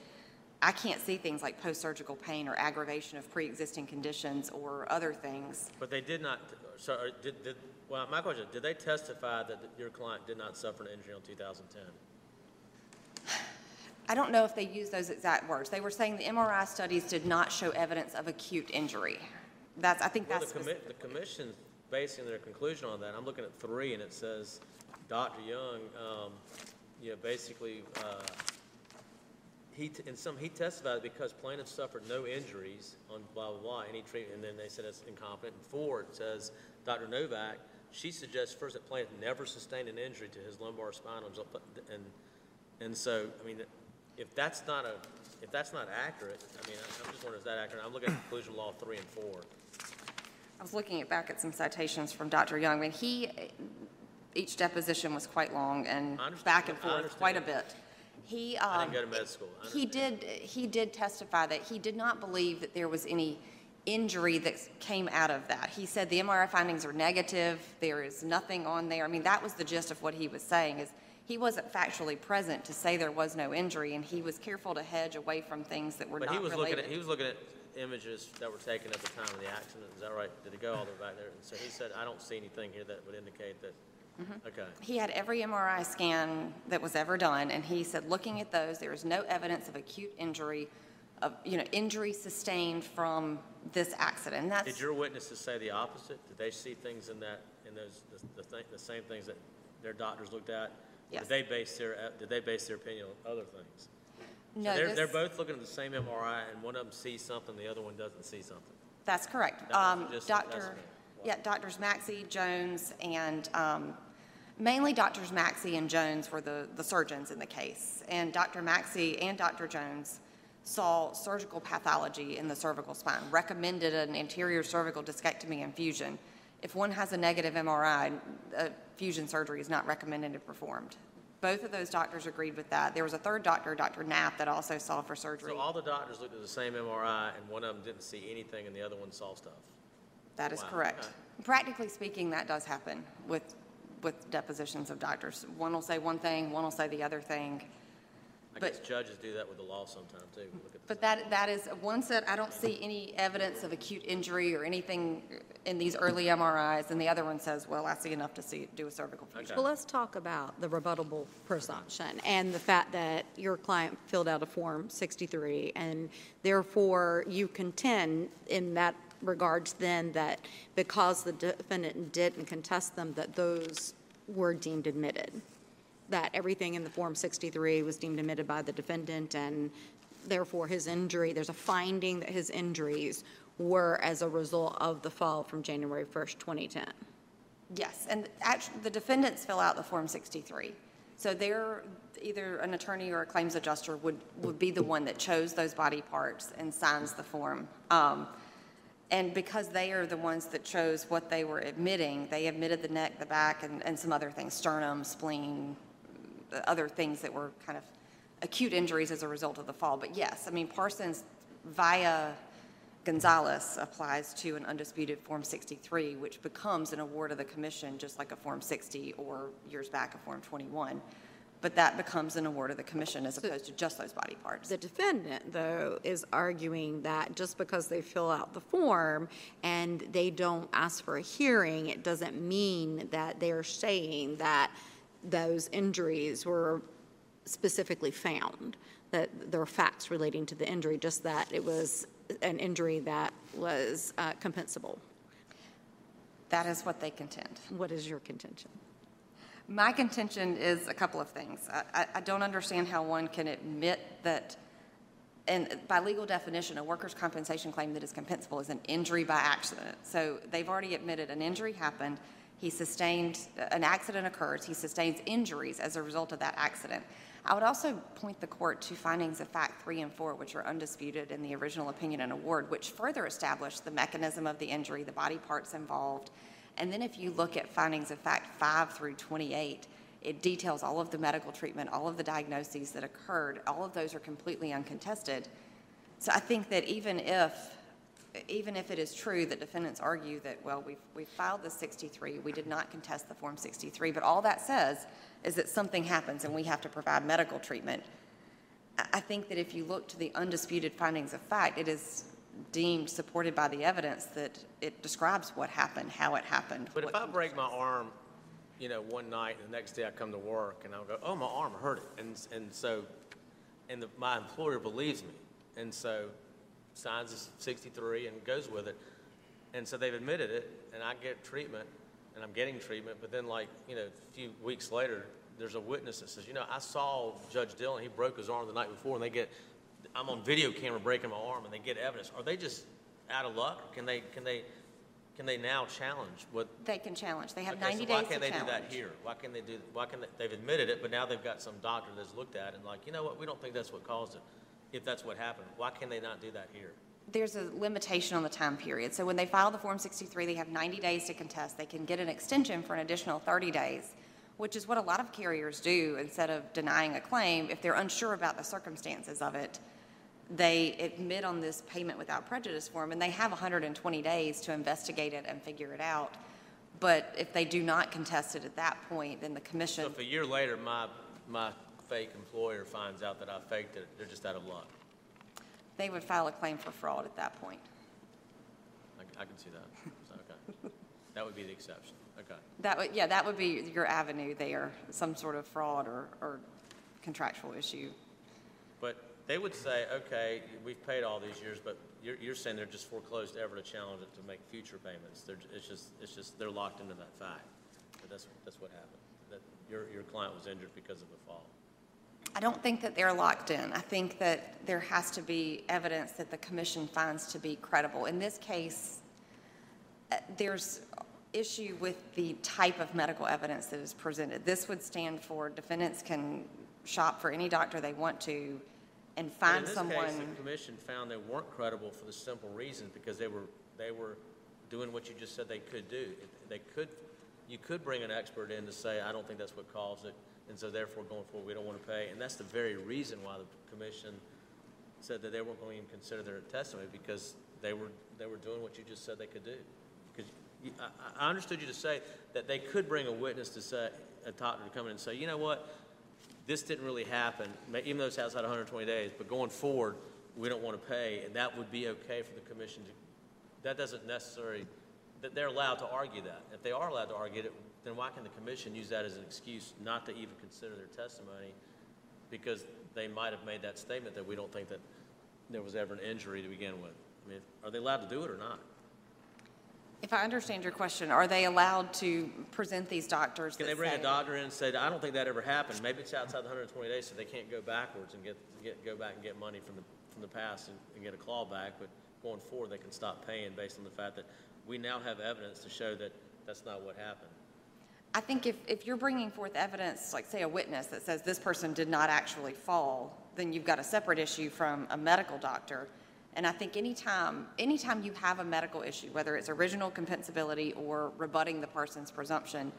I can't see things like post-surgical pain or aggravation of pre-existing conditions or other things. But they did not, so, did, did, well, my question, did they testify that your client did not suffer an injury in 2010? I don't know if they used those exact words. They were saying the MRI studies did not show evidence of acute injury. That's, I think Well, that's. the commi, the commission's basing their conclusion on that. I'm looking at three, and it says, Dr. Young, um, you know, basically, uh, he, t- in some, he testified because plaintiff suffered no injuries on blah, blah, blah, any treatment, and then they said it's incompetent. And four, it says, Dr. Novak, she suggests first that plaintiff never sustained an injury to his lumbar spinal, and, and so, I mean, if that's not a, if that's not accurate, I mean, I'm just wondering, is that accurate? I'm looking at conclusion law three and four. I was looking at back at some citations from Dr. Young. I mean, he, each deposition was quite long and I understand. back and I forth quite a understand. bit. He, I um, didn't go to med school. I he did, he did testify that he did not believe that there was any injury that came out of that. He said the MRI findings are negative, there is nothing on there. I mean, that was the gist of what he was saying, is he wasn't factually present to say there was no injury, and he was careful to hedge away from things that were But not he was looking at, he was looking at images that were taken at the time of the accident, is that right? Did it go all the way back there? And so he said, I don't see anything here that would indicate that, Mm-hmm. okay. He had every MRI scan that was ever done, and he said, looking at those, there is no evidence of acute injury, of, you know, injury sustained from this accident. And Did that's, your witnesses say the opposite? Did they see things in that, in those, the, the the same things that their doctors looked at? Yes. Did they base their, uh, did they base their opinion on other things? So no, They're, they're both looking at the same MRI, and one of them sees something, the other one doesn't see something. that's correct. That was Um, just- that's Dr., me. yeah, Doctors Maxey, Jones, and, um, mainly Doctors Maxey and Jones were the, the surgeons in the case. And Dr. Maxey and Dr. Jones saw surgical pathology in the cervical spine, recommended an anterior cervical discectomy and fusion. If one has a negative MRI, uh, fusion surgery is not recommended and performed. Both of those doctors agreed with that. There was a third doctor, Dr. Knapp, that also saw for surgery. So all the doctors looked at the same MRI, and one of them didn't see anything, and the other one saw stuff? That is Wow, correct. okay. Practically speaking, that does happen with, with depositions of doctors. One will say one thing, one will say the other thing. I But- guess judges do that with the law sometime, too. Look at the But that, that is, one said, I don't see any evidence of acute injury or anything in these early MRIs, and the other one says, well, I see enough to see, do a cervical fusion. Well, let's talk about the rebuttable presumption and the fact that your client filled out a Form 63, and therefore you contend in that regards then that because the defendant didn't contest them, that those were deemed admitted, that everything in the Form 63 was deemed admitted by the defendant, and therefore his injury, there's a finding that his injuries were as a result of the fall from January 1st, 2010. Yes, and actually, the defendants fill out the Form 63. So they're, either an attorney or a claims adjuster would, would be the one that chose those body parts and signs the form. Um, And because they are the ones that chose what they were admitting, they admitted the neck, the back, and, and some other things, sternum, spleen, uh, other things that were kind of acute injuries as a result of the fall. But yes, I mean, Parsons via Gonzalez applies to an undisputed Form 63, which becomes an award of the commission, just like a Form 60 or years back, a Form 21. but that becomes an award of the commission as opposed to just those body parts. The defendant, though, is arguing that just because they fill out the form and they don't ask for a hearing, it doesn't mean that they're saying that those injuries were specifically found, that there are facts relating to the injury, just that it was an injury that was uh, compensable. That is what they contend. What is your contention? My contention is a couple of things. I, I, I don't understand how one can admit that, and by legal definition, a workers' compensation claim that is compensable is an injury by accident. So they've already admitted an injury happened, he sustained, an accident occurs, he sustains injuries as a result of that accident. I would also point the court to findings of fact three and four, which are undisputed in the original opinion and award, which further establish the mechanism of the injury, the body parts involved. And then if you look at findings of fact five through 28, it details all of the medical treatment, all of the diagnoses that occurred. All of those are completely uncontested. So I think that even if, even if it is true that defendants argue that, well, we've, we filed the 63, we did not contest the Form 63, but all that says is that something happens and we have to provide medical treatment. I, think that if you look to the undisputed findings of fact, it is deemed supported by the evidence that it describes what happened, how it happened. But if I break my arm, you know, one night, and the next day I come to work, and I'll go, oh, my arm hurt it, and, and so, and the, my employer believes me, and so signs a 63 and goes with it, and so they've admitted it, and I get treatment, and I'm getting treatment, but then like, you know, a few weeks later, there's a witness that says, you know, I saw Judge Dillon, he broke his arm the night before, and they get, I'm on video camera breaking my arm, and they get evidence. Are they just out of luck? Can they, can they, can they now challenge what, They can challenge. They have Okay, 90 so why days to can't they do that here? Why can't they do, why can they, they've admitted it, but now they've got some doctor that's looked at it and like, you know what, we don't think that's what caused it, if that's what happened. Why can they not do that here? There's a limitation on the time period. So when they file the Form 63, they have 90 days to contest. They can get an extension for an additional 30 days, which is what a lot of carriers do instead of denying a claim. If they're unsure about the circumstances of it, they admit on this payment without prejudice form, and they have 120 days to investigate it and figure it out. But if they do not contest it at that point, then the commission. So if a year later, my, my fake employer finds out that I faked it, they're just out of luck. they would file a claim for fraud at that point. I, I can see that. So, okay. That would be the exception. Okay. That would, yeah, that would be your avenue there, some sort of fraud or, or contractual issue. But they would say, okay, we've paid all these years, but you're, you're saying they're just foreclosed ever to challenge it to make future payments. They're, it's just, it's just, they're locked into that fact. But that's, that's what happened, that your, your client was injured because of a fall. I don't think that they're locked in. I think that there has to be evidence that the commission finds to be credible. In this case, uh, there's issue with the type of medical evidence that is presented. This would stand for defendants can shop for any doctor they want to and find In this someone. case, the commission found they weren't credible for the simple reason, because they were, they were doing what you just said they could do. They could, you could bring an expert in to say, I don't think that's what caused it, and so therefore going forward, we don't want to pay. And that's the very reason why the commission said that they weren't going to even consider their testimony, because they were, they were doing what you just said they could do. Because I, I understood you to say that they could bring a witness to say, a doctor to come in and say, you know what, this didn't really happen, even though it's outside 120 days, but going forward, we don't want to pay, and that would be okay for the commission to, that doesn't necessarily, that they're allowed to argue that. If they are allowed to argue it, then why can the commission use that as an excuse not to even consider their testimony? Because they might have made that statement that we don't think that there was ever an injury to begin with. I mean, are they allowed to do it or not? If I understand your question, are they allowed to present these doctors Can they bring a doctor in and say, I don't think that ever happened? Maybe it's outside the 120 days, so they can't go backwards and get, get, go back and get money from the, from the past and, and get a clawback, but going forward, they can stop paying based on the fact that we now have evidence to show that that's not what happened. I think if, if you're bringing forth evidence, like say a witness that says this person did not actually fall, then you've got a separate issue from a medical doctor. And I think anytime, anytime you have a medical issue, whether it's original compensability or rebutting the Parsons presumption,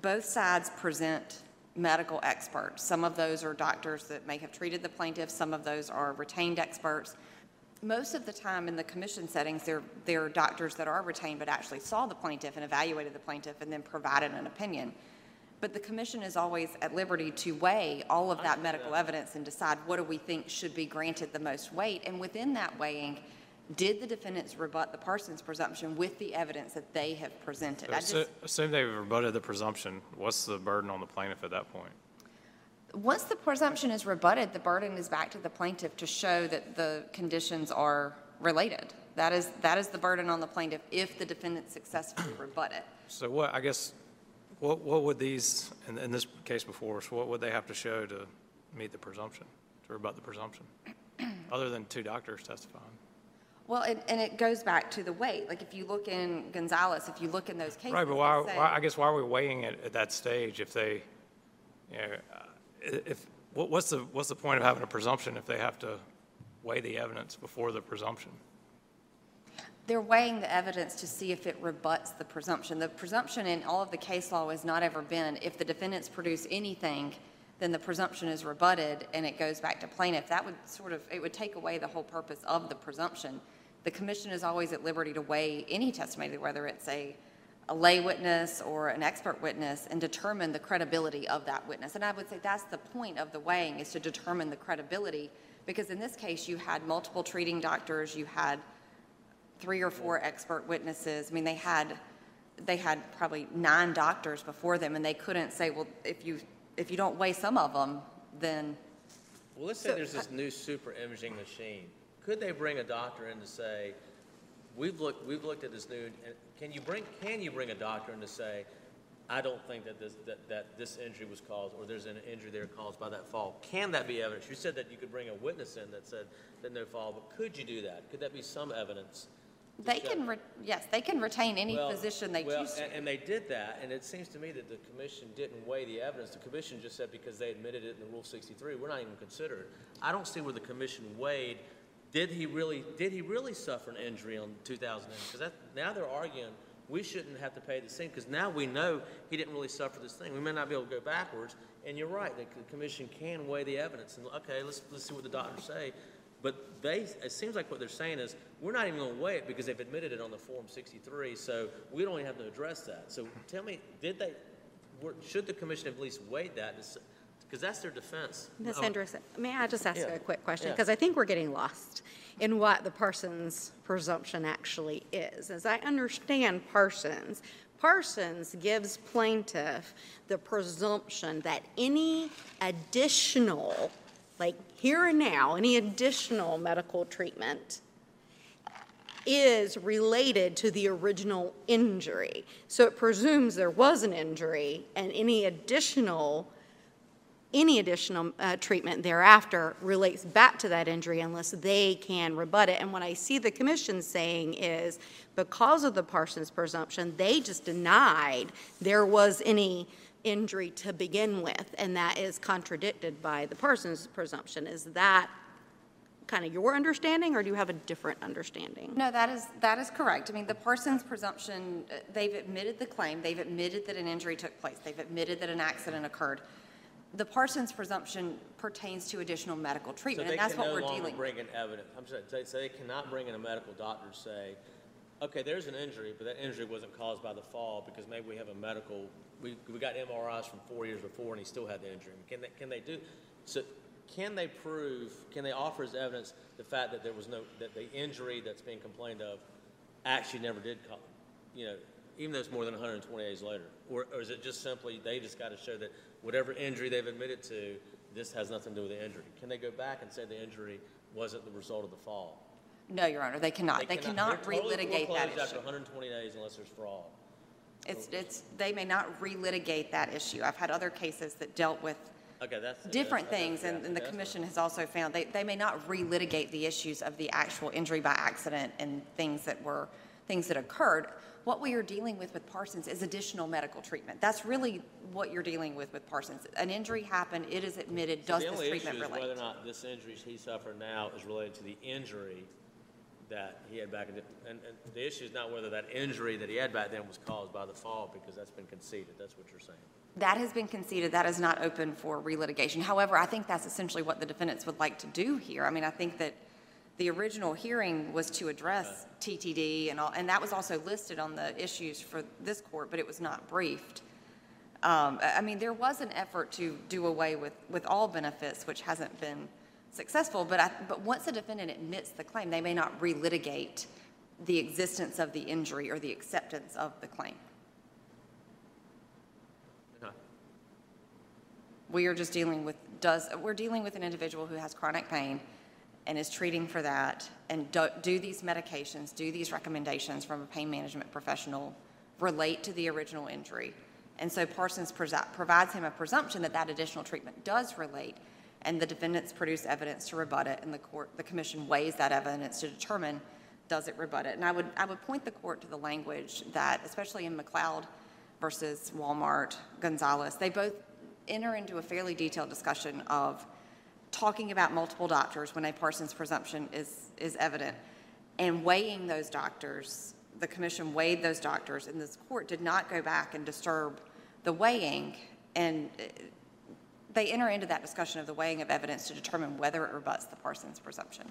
both sides present medical experts. Some of those are doctors that may have treated the plaintiff, some of those are retained experts. Most of the time in the commission settings, there, there are doctors that are retained but actually saw the plaintiff and evaluated the plaintiff and then provided an opinion. But the commission is always at liberty to weigh all of that medical evidence and decide what do we think should be granted the most weight? And within that weighing, did the defendants rebut the Parsons presumption with the evidence that they have presented? I just, Assume they've rebutted the presumption, what's the burden on the plaintiff at that point? Once the presumption is rebutted, the burden is back to the plaintiff to show that the conditions are related. That is, that is the burden on the plaintiff if the defendant successfully rebut it. So what, I guess, what, what would these, in, in this case before us, what would they have to show to meet the presumption, to rebut the presumption? Other than two doctors testifying? Well, and, and it goes back to the weight. Like if you look in Gonzalez, if you look in those cases. Right, but why, say- why, I guess why are we weighing it at that stage if they, you know, if, what, what's the, what's the point of having a presumption if they have to weigh the evidence before the presumption? They're weighing the evidence to see if it rebuts the presumption. The presumption in all of the case law has not ever been, if the defendants produce anything, then the presumption is rebutted and it goes back to plaintiff. That would sort of, it would take away the whole purpose of the presumption. The commission is always at liberty to weigh any testimony, whether it's a, a lay witness or an expert witness, and determine the credibility of that witness. And I would say that's the point of the weighing, is to determine the credibility. Because in this case, you had multiple treating doctors, you had three or four expert witnesses. I mean, they had, they had probably nine doctors before them, and they couldn't say, well, if you, if you don't weigh some of them, then, Well, let's say there's this new super imaging machine. Could they bring a doctor in to say, we've looked, we've looked at this new, and can you bring, can you bring a doctor in to say, I don't think that this, that, that this injury was caused, or there's an injury there caused by that fall? Can that be evidence? You said that you could bring a witness in that said that no fall, but could you do that? Could that be some evidence? they can, re- yes, they can retain any Well, physician they well, choose to. and- And they did that, and it seems to me that the commission didn't weigh the evidence. The commission just said because they admitted it in the Rule 63, we're not even considered. I don't see where the commission weighed, did he really, did he really suffer an injury on 2000? Because now they're arguing, we shouldn't have to pay the same, because now we know he didn't really suffer this thing. We may not be able to go backwards, and you're right, the commission can weigh the evidence, and, okay, let's, let's see what the doctors say. But they, it seems like what they're saying is, we're not even gonna weigh it because they've admitted it on the Form 63, so we don't even have to address that. So tell me, did they, were- should the commission have at least weighed that? Because that's their defense. Ms. Oh, Anderson, may I just ask Yeah. a quick question? Yeah. Because I think we're getting lost in what the Parsons presumption actually is. As I understand Parsons, Parsons gives plaintiff the presumption that any additional, like here and now, any additional medical treatment is related to the original injury. So it presumes there was an injury, and any additional, any additional uh, treatment thereafter relates back to that injury unless they can rebut it. And what I see the commission saying is, because of the Parsons presumption, they just denied there was any injury to begin with, and that is contradicted by the Parsons presumption. Is that kind of your understanding, or do you have a different understanding? No, that is, that is correct. I mean, the Parsons presumption, uh, they've admitted the claim, they've admitted that an injury took place, they've admitted that an accident occurred. The Parsons presumption pertains to additional medical So treatment, they and that's can what no we're longer dealing with. bring in evidence, I'm sorry, they, so they cannot bring in a medical doctor to say, okay, there's an injury, but that injury wasn't caused by the fall because maybe we have a medical, we, we got MRIs from four years before and he still had the injury. Can they, can they do, so can they prove, can they offer as evidence the fact that there was no, that the injury that's being complained of actually never did cause, you know, even though it's more than 120 days later? Or, or is it just simply, they just got to show that whatever injury they've admitted to, this has nothing to do with the injury? Can they go back and say the injury wasn't the result of the fall? No, Your Honor, they cannot. They cannot totally relitigate that foreclosed After issue. 120 days unless there's fraud. It's, it's, they may not relitigate that issue. I've had other cases that dealt with Okay, that's. different that's- things, and and the commission has also found, they, they may not relitigate the issues of the actual injury by accident and things that were, things that occurred. What we are dealing with with Parsons is additional medical treatment. That's really what you're dealing with with Parsons. An injury happened, it is admitted, So does The this only issue treatment is whether or relate? not this injury he suffered now is related to the injury that he had back in, the- and, and the issue is not whether that injury that he had back then was caused by the fall, because that's been conceded, that's what you're saying. That has been conceded, that is not open for relitigation. However, I think that's essentially what the defendants would like to do here. I mean, I think that the original hearing was to address TTD and all, and that was also listed on the issues for this court, but it was not briefed. Um, I mean, there was an effort to do away with, with all benefits, which hasn't been successful, but I, but once a defendant admits the claim, they may not relitigate the existence of the injury or the acceptance of the claim. We are just dealing with, does, we're dealing with an individual who has chronic pain and is treating for that, and do, do these medications, do these recommendations from a pain management professional relate to the original injury? And so Parsons provides him a presumption that that additional treatment does relate, and the defendants produce evidence to rebut it, and the court, the commission weighs that evidence to determine, does it rebut it? And I would, I would point the court to the language that, especially in McLeod versus Walmart, Gonzalez, they both enter into a fairly detailed discussion of talking about multiple doctors when a Parsons presumption is, is evident, and weighing those doctors. The commission weighed those doctors, and this court did not go back and disturb the weighing, and uh, they enter into that discussion of the weighing of evidence to determine whether it rebuts the Parsons presumption.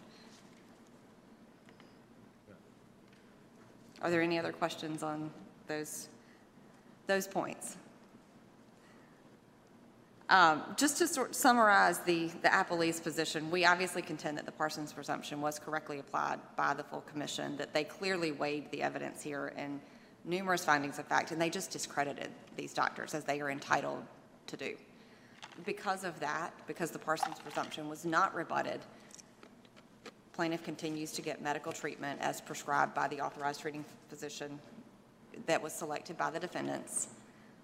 Are there any other questions on those, those points? Um, Just to sort summarize the, the appellee's position, we obviously contend that the Parsons presumption was correctly applied by the full commission, that they clearly weighed the evidence here in numerous findings of fact, and they just discredited these doctors as they are entitled to do. Because of that, because the Parsons presumption was not rebutted, plaintiff continues to get medical treatment as prescribed by the authorized treating physician that was selected by the defendants.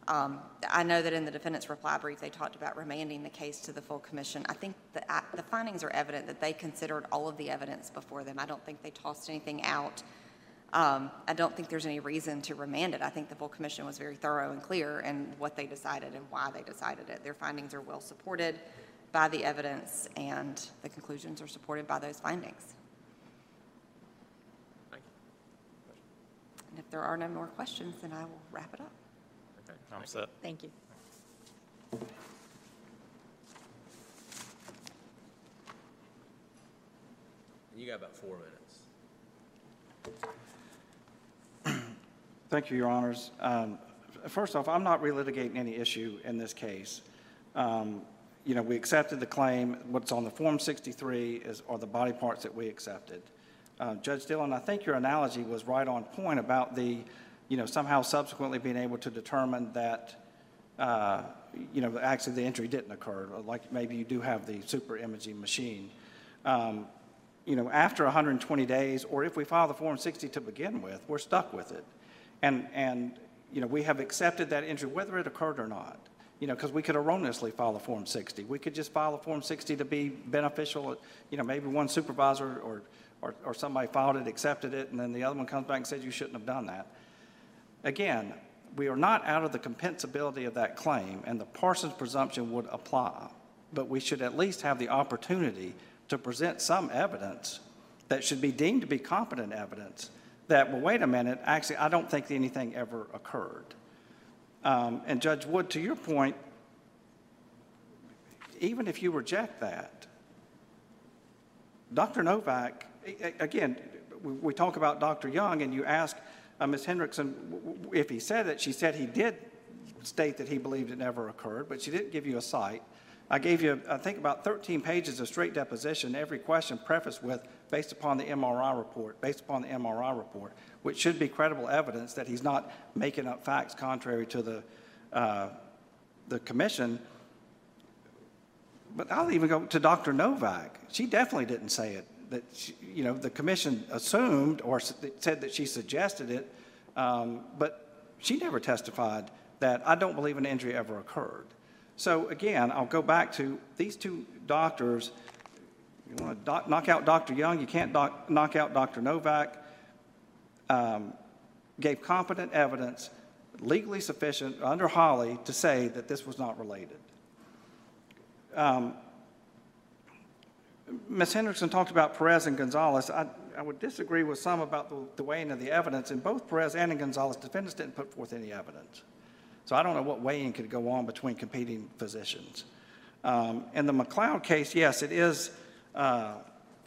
Um, I know that in the defendant's reply brief, they talked about remanding the case to the full commission. I think the, the findings are evident that they considered all of the evidence before them. I don't think they tossed anything out. Um, I don't think there's any reason to remand it. I think the full commission was very thorough and clear in what they decided and why they decided it. Their findings are well supported by the evidence, and the conclusions are supported by those findings. Thank you. And if there are no more questions, then I will wrap it up. Okay. I'm set. Thank you. And you got about four minutes. Thank you, Your Honors. Um, First off, I'm not relitigating any issue in this case. Um, You know, we accepted the claim, what's on the Form 63 is, are the body parts that we accepted. Uh, Judge Dillon, I think your analogy was right on point about the, you know, somehow subsequently being able to determine that, uh, you know, actually the injury didn't occur, like maybe you do have the super imaging machine. Um, you know, after 120 days, or if we file the Form 60 to begin with, we're stuck with it. And, and, you know, we have accepted that injury, whether it occurred or not. You know, because we could erroneously file a Form 60. We could just file a Form 60 to be beneficial. You know, maybe one supervisor or, or, or somebody filed it, accepted it, and then the other one comes back and says you shouldn't have done that. Again, we are not out of the compensability of that claim, and the Parsons presumption would apply. But we should at least have the opportunity to present some evidence that should be deemed to be competent evidence that, well, wait a minute, actually, I don't think anything ever occurred. Um, And Judge Wood, to your point, even if you reject that, Dr. Novak, again, we talk about Dr. Young, and you ask uh, Ms. Hendrickson if he said it. She said he did state that he believed it never occurred, but she didn't give you a cite. I gave you, I think, about 13 pages of straight deposition, every question prefaced with, based upon the MRI report, based upon the MRI report, which should be credible evidence that he's not making up facts contrary to the, uh, the commission. But I'll even go to Dr. Novak. She definitely didn't say it, that, she- you know, the commission assumed or said that she suggested it, um, but she never testified that, I don't believe an injury ever occurred. So again, I'll go back to these two doctors. You want to knock out Dr. Young, you can't doc- knock out Dr. Novak. Um, Gave competent evidence, legally sufficient, under Holley, to say that this was not related. Ms. Hendrickson talked about Perez and Gonzalez. I, I would disagree with some about the, the weighing of the evidence. In both Perez and in Gonzalez, defendants didn't put forth any evidence. So I don't know what weighing could go on between competing physicians. Um, in the McLeod case, yes, it is, uh,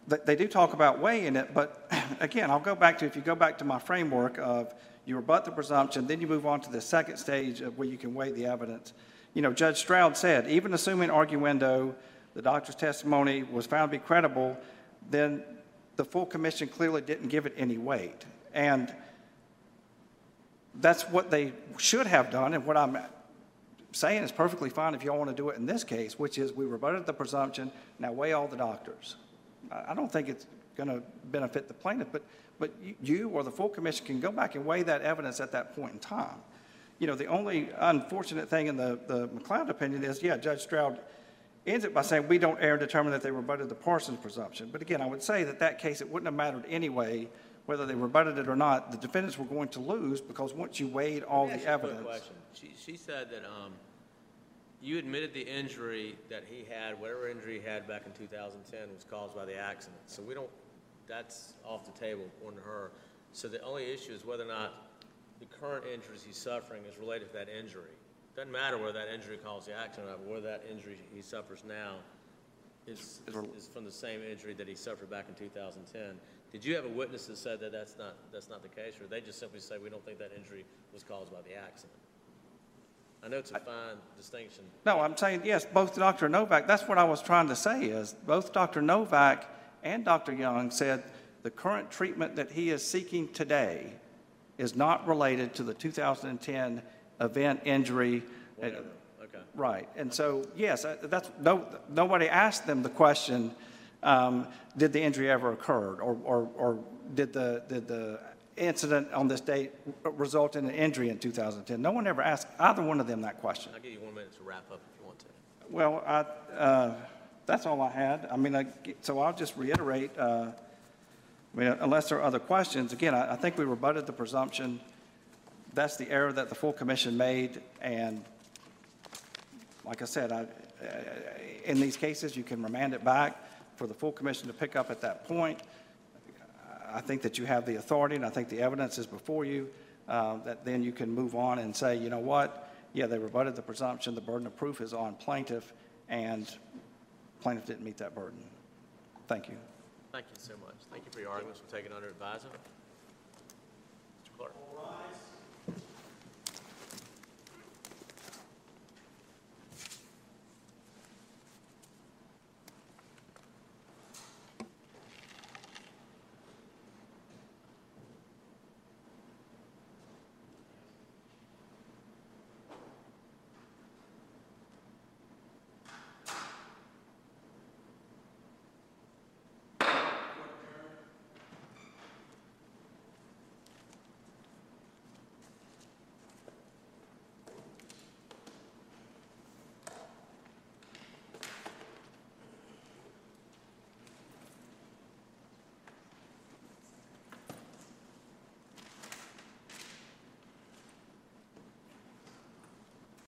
they, do talk about weighing it, but again, I'll go back to, if you go back to my framework of, you rebut the presumption, then you move on to the second stage of where you can weigh the evidence. You know, Judge Stroud said, even assuming arguendo, the doctor's testimony was found to be credible, then the full commission clearly didn't give it any weight. And that's what they should have done, and what I'm saying is perfectly fine if y'all want to do it in this case, which is we rebutted the presumption, now weigh all the doctors. I don't think it's going to benefit the plaintiff, but, but you- you or the full commission can go back and weigh that evidence at that point in time. You know, the only unfortunate thing in the, the McLeod opinion is, yeah, Judge Stroud ends it by saying, we don't err in determining that they rebutted the Parsons presumption. But again, I would say that that case, it wouldn't have mattered anyway, whether they rebutted it or not. The defendants were going to lose because once you weighed all the ask you a quick evidence. question. She, she said that, um, you admitted the injury that he had, whatever injury he had back in 2010 was caused by the accident. So we don't, that's off the table according to her. So the only issue is whether or not the current injuries he's suffering is related to that injury. Doesn't matter whether that injury caused the accident or whether that injury he suffers now is, is from the same injury that he suffered back in 2010. Did you have a witness that said that that's not, that's not the case, or they just simply say, we don't think that injury was caused by the accident? I know it's a fine distinction. No, I'm saying, yes, both Dr. Novak, that's what I was trying to say is, both Dr. Novak and Dr. Young said the current treatment that he is seeking today is not related to the 2010 event injury. Whatever, okay. Right, and so, yes, uh, that's, no, nobody asked them the question, um, did the injury ever occur? Or, or, or did the, did the incident on this date result in an injury in 2010? No one ever asked either one of them that question. I'll give you one minute to wrap up if you want to. Well, I, uh, that's all I had. I mean, I- so I'll just reiterate, uh, I mean, unless there are other questions, again, I, I think we rebutted the presumption. That's the error that the full commission made, and like I said, I, uh, in these cases, you can remand it back for the full commission to pick up at that point. I think that you have the authority, and I think the evidence is before you, uh, that then you can move on and say, you know what? Yeah, they rebutted the presumption, the burden of proof is on plaintiff, and plaintiff didn't meet that burden. Thank you. Thank you so much. Thank you for your arguments. We'll take it under advisement.